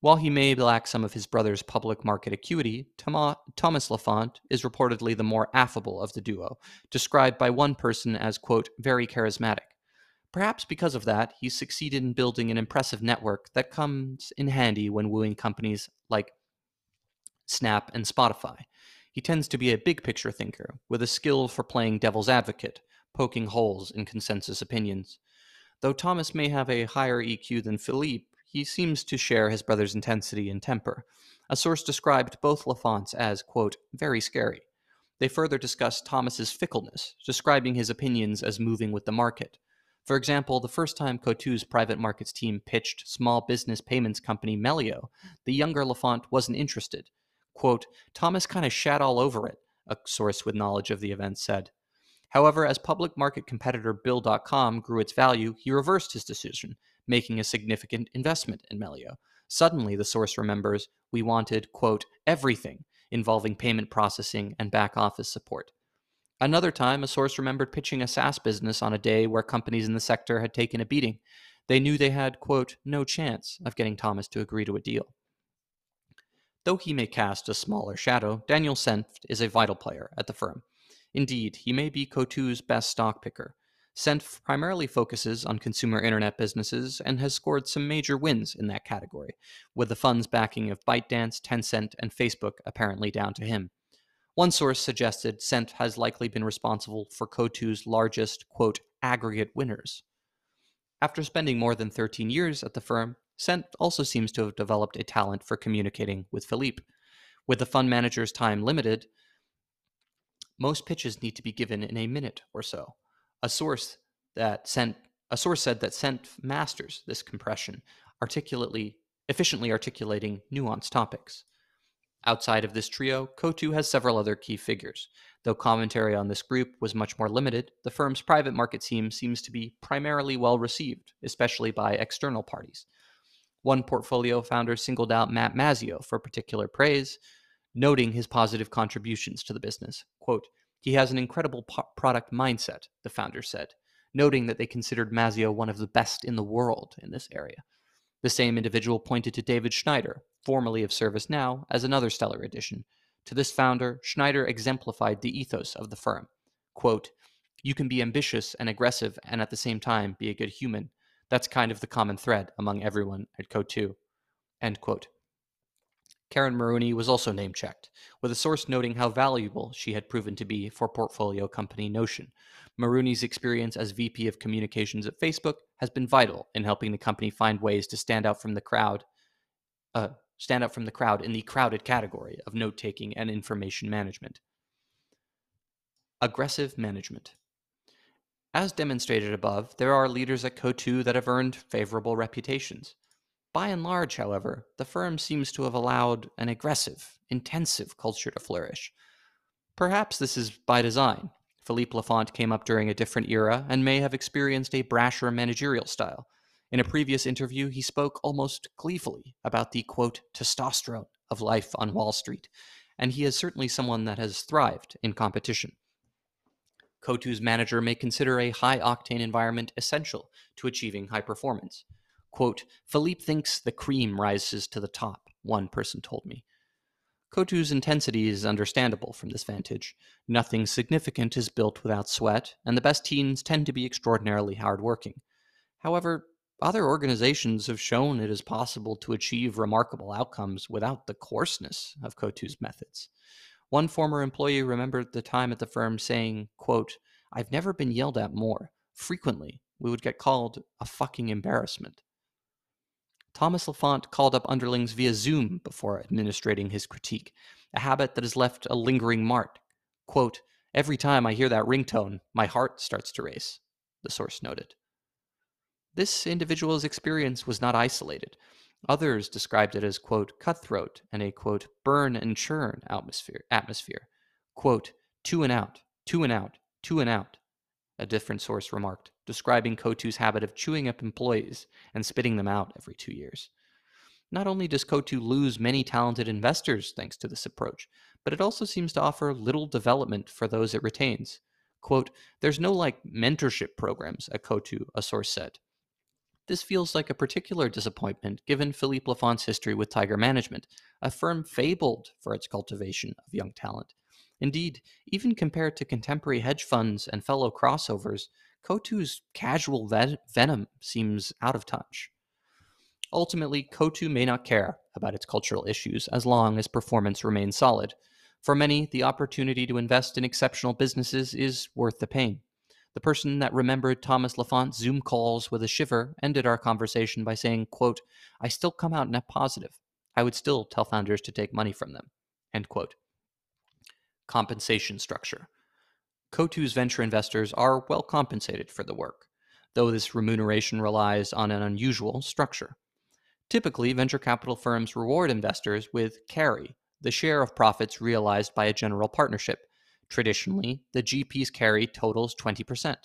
[SPEAKER 1] While he may lack some of his brother's public market acuity, Thomas Lafont is reportedly the more affable of the duo, described by one person as, quote, very charismatic. Perhaps because of that, he's succeeded in building an impressive network that comes in handy when wooing companies like Snap, and Spotify. He tends to be a big picture thinker with a skill for playing devil's advocate, poking holes in consensus opinions. Though Thomas may have a higher EQ than Philippe, he seems to share his brother's intensity and temper. A source described both Lafonts as, quote, very scary. They further discussed Thomas's fickleness, describing his opinions as moving with the market. For example, the first time Coatue's private markets team pitched small business payments company Melio, the younger Lafont wasn't interested. Quote, Thomas kind of shat all over it, a source with knowledge of the event said. However, as public market competitor Bill.com grew its value, he reversed his decision, making a significant investment in Melio. Suddenly, the source remembers, we wanted, quote, everything involving payment processing and back office support. Another time, a source remembered pitching a SaaS business on a day where companies in the sector had taken a beating. They knew they had, quote, no chance of getting Thomas to agree to a deal. Though he may cast a smaller shadow, Daniel Senft is a vital player at the firm. Indeed, he may be Coatue's best stock picker. Senft primarily focuses on consumer internet businesses and has scored some major wins in that category, with the fund's backing of ByteDance, Tencent, and Facebook apparently down to him. One source suggested Senft has likely been responsible for Coatue's largest, quote, aggregate winners. After spending more than 13 years at the firm, Senft also seems to have developed a talent for communicating with Philippe. With the fund manager's time limited, most pitches need to be given in a minute or so. A source that sent a source said that Senft masters this compression, articulately efficiently articulating nuanced topics. Outside of this trio, Coatue has several other key figures. Though commentary on this group was much more limited, the firm's private market team seems to be primarily well received, especially by external parties. One portfolio founder singled out Matt Mazzeo for particular praise, noting his positive contributions to the business. Quote, he has an incredible po- product mindset, the founder said, noting that they considered Mazzeo one of the best in the world in this area. The same individual pointed to David Schneider, formerly of ServiceNow, as another stellar addition. To this founder, Schneider exemplified the ethos of the firm. Quote, You can be ambitious and aggressive and at the same time be a good human. That's kind of the common thread among everyone at Coatue. End quote. Caryn Marooney was also name checked, with a source noting how valuable she had proven to be for portfolio company Notion. Marooney's experience as VP of Communications at Facebook has been vital in helping the company find ways to stand out from the crowd, uh, stand out from the crowd in the crowded category of note taking and information management. Aggressive management. As demonstrated above, there are leaders at Coatue that have earned favorable reputations. By and large, however, the firm seems to have allowed an aggressive, intensive culture to flourish. Perhaps this is by design. Philippe Lafont came up during a different era and may have experienced a brasher managerial style, in a previous interview, he spoke almost gleefully about the quote, testosterone of life on Wall Street, and he is certainly someone that has thrived in competition. Coatue's manager may consider a high octane environment essential to achieving high performance. Quote, Philippe thinks the cream rises to the top, one person told me. Coatue's intensity is understandable from this vantage. Nothing significant is built without sweat, and the best teams tend to be extraordinarily hardworking. However, other organizations have shown it is possible to achieve remarkable outcomes without the coarseness of Coatue's methods. One former employee remembered the time at the firm saying, quote, I've never been yelled at more. Frequently, we would get called a fucking embarrassment. Thomas Lafont called up underlings via Zoom before administrating his critique, a habit that has left a lingering mark. Quote, Every time I hear that ringtone, my heart starts to race, the source noted. This individual's experience was not isolated. Others described it as, quote, cutthroat and a, quote, burn and churn atmosphere. atmosphere. Quote, two and out, two and out, two and out, a different source remarked, describing Coatue's habit of chewing up employees and spitting them out every two years. Not only does Coatue lose many talented investors thanks to this approach, but it also seems to offer little development for those it retains. Quote, There's no like mentorship programs at Coatue, a source said. This feels like a particular disappointment given Philippe Lafont's history with Tiger Management, a firm fabled for its cultivation of young talent. Indeed, even compared to contemporary hedge funds and fellow crossovers, Coatue's casual ven- venom seems out of touch. Ultimately, Coatue may not care about its cultural issues as long as performance remains solid. For many, the opportunity to invest in exceptional businesses is worth the pain. The person that remembered Thomas Lafont's Zoom calls with a shiver ended our conversation by saying, quote, I still come out net positive. I would still tell founders to take money from them. End quote. Compensation structure. Coatue's venture investors are well compensated for the work, though this remuneration relies on an unusual structure. Typically, venture capital firms reward investors with carry, the share of profits realized by a general partnership. Traditionally, the GP's carry totals 20%,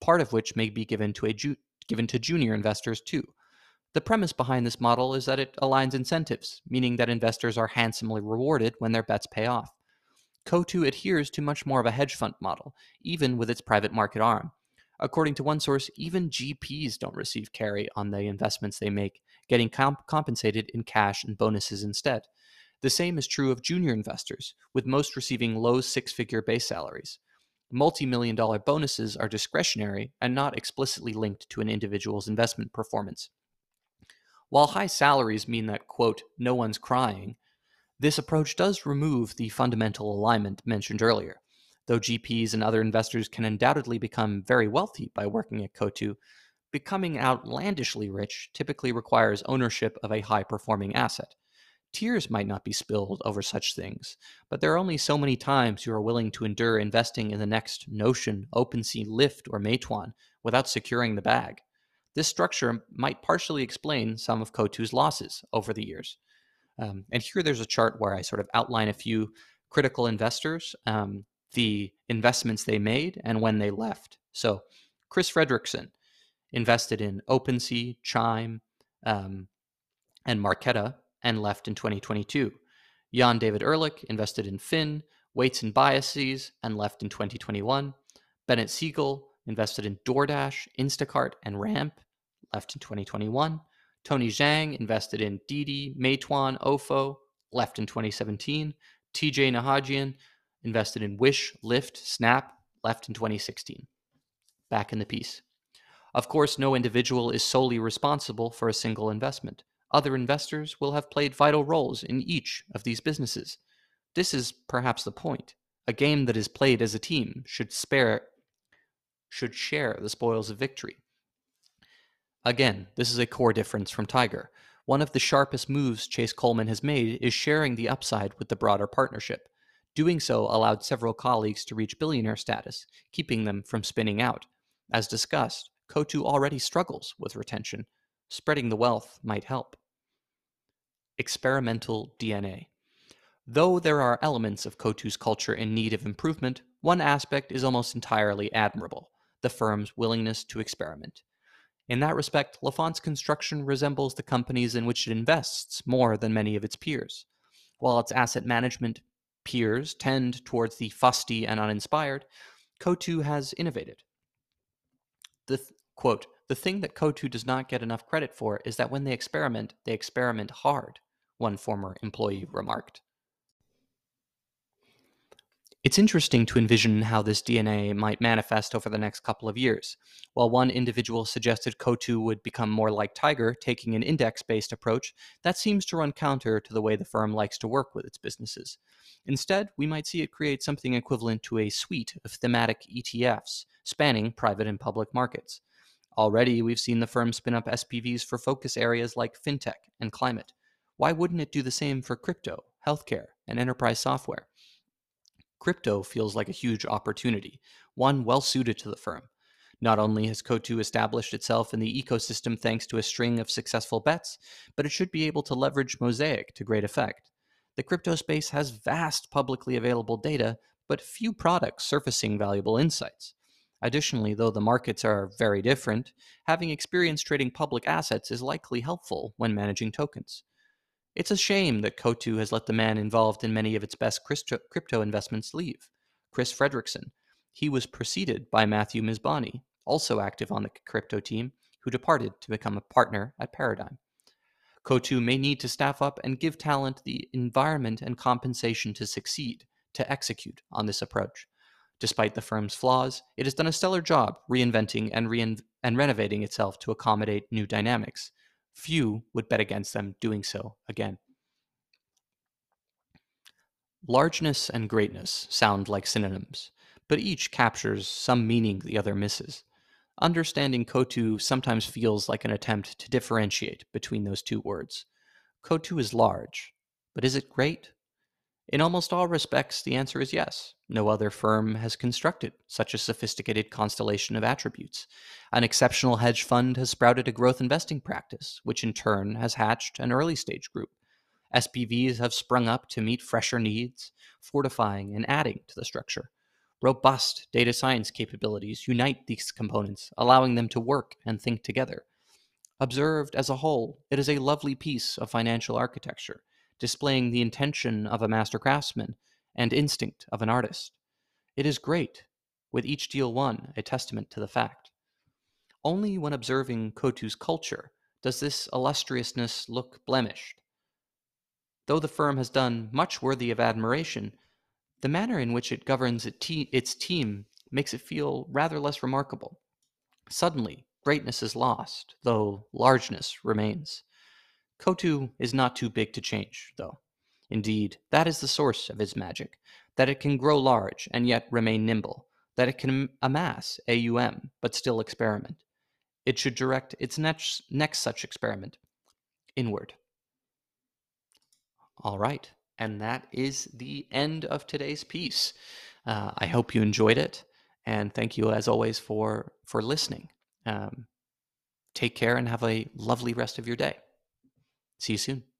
[SPEAKER 1] part of which may be given to, a ju- given to junior investors too. The premise behind this model is that it aligns incentives, meaning that investors are handsomely rewarded when their bets pay off. Coatue adheres to much more of a hedge fund model, even with its private market arm. According to one source, even GPs don't receive carry on the investments they make, getting comp- compensated in cash and bonuses instead. The same is true of junior investors, with most receiving low six figure base salaries. Multi million dollar bonuses are discretionary and not explicitly linked to an individual's investment performance. While high salaries mean that, quote, no one's crying, this approach does remove the fundamental alignment mentioned earlier. Though GPs and other investors can undoubtedly become very wealthy by working at Coatue, becoming outlandishly rich typically requires ownership of a high performing asset. Tears might not be spilled over such things, but there are only so many times you are willing to endure investing in the next Notion, OpenSea, Lyft, or Meituan without securing the bag. This structure might partially explain some of Coatue's losses over the years. Um, and here there's a chart where I sort of outline a few critical investors, um, the investments they made, and when they left. So Kris Fredrickson invested in OpenSea, Chime, um, and Marqeta and left in 2022. Jan David Ehrlich invested in Finn, Weights and Biases, and left in 2021. Bennett Siegel invested in DoorDash, Instacart, and Ramp, left in 2021. Tony Zhang invested in Didi, Meituan, Ofo, left in 2017. TJ Nahigian invested in Wish, Lyft, Snap, left in 2016. Back in the piece. Of course, no individual is solely responsible for a single investment. Other investors will have played vital roles in each of these businesses. This is perhaps the point. A game that is played as a team should spare should share the spoils of victory. Again, this is a core difference from Tiger. One of the sharpest moves Chase Coleman has made is sharing the upside with the broader partnership. Doing so allowed several colleagues to reach billionaire status, keeping them from spinning out. As discussed, Coatue already struggles with retention. Spreading the wealth might help experimental DNA. Though there are elements of Coatue's culture in need of improvement, one aspect is almost entirely admirable the firm's willingness to experiment. In that respect, Lafont's construction resembles the companies in which it invests more than many of its peers. While its asset management peers tend towards the fusty and uninspired, Coatue has innovated. The th- quote, the thing that Coatue does not get enough credit for is that when they experiment, they experiment hard one former employee remarked. It's interesting to envision how this DNA might manifest over the next couple of years. While one individual suggested Coatue would become more like Tiger, taking an index based approach, that seems to run counter to the way the firm likes to work with its businesses. Instead, we might see it create something equivalent to a suite of thematic ETFs spanning private and public markets. Already, we've seen the firm spin up SPVs for focus areas like fintech and climate, why wouldn't it do the same for crypto, healthcare, and enterprise software? Crypto feels like a huge opportunity, one well suited to the firm. Not only has Coatue established itself in the ecosystem thanks to a string of successful bets, but it should be able to leverage Mosaic to great effect. The crypto space has vast publicly available data, but few products surfacing valuable insights. Additionally, though the markets are very different, having experience trading public assets is likely helpful when managing tokens. It's a shame that Coatue has let the man involved in many of its best crypto investments leave, Kris Fredrickson. He was preceded by Matthew Misbahni, also active on the crypto team, who departed to become a partner at Paradigm. Coatue may need to staff up and give talent the environment and compensation to succeed, to execute on this approach. Despite the firm's flaws, it has done a stellar job reinventing and, rein- and renovating itself to accommodate new dynamics few would bet against them doing so again. Largeness and greatness sound like synonyms, but each captures some meaning the other misses. Understanding Coatue sometimes feels like an attempt to differentiate between those two words. Coatue is large, but is it great? In almost all respects, the answer is yes. No other firm has constructed such a sophisticated constellation of attributes. An exceptional hedge fund has sprouted a growth investing practice, which in turn has hatched an early stage group. SPVs have sprung up to meet fresher needs, fortifying and adding to the structure. Robust data science capabilities unite these components, allowing them to work and think together. Observed as a whole, it is a lovely piece of financial architecture, displaying the intention of a master craftsman and instinct of an artist. It is great, with each deal won a testament to the fact. Only when observing Coatue's culture does this illustriousness look blemished. Though the firm has done much worthy of admiration, the manner in which it governs its team makes it feel rather less remarkable. Suddenly, greatness is lost, though largeness remains. Coatue is not too big to change, though. Indeed, that is the source of his magic that it can grow large and yet remain nimble, that it can amass AUM but still experiment. It should direct its next, next such experiment inward. All right. And that is the end of today's piece. Uh, I hope you enjoyed it, and thank you as always for for listening. Um, take care and have a lovely rest of your day. See you soon.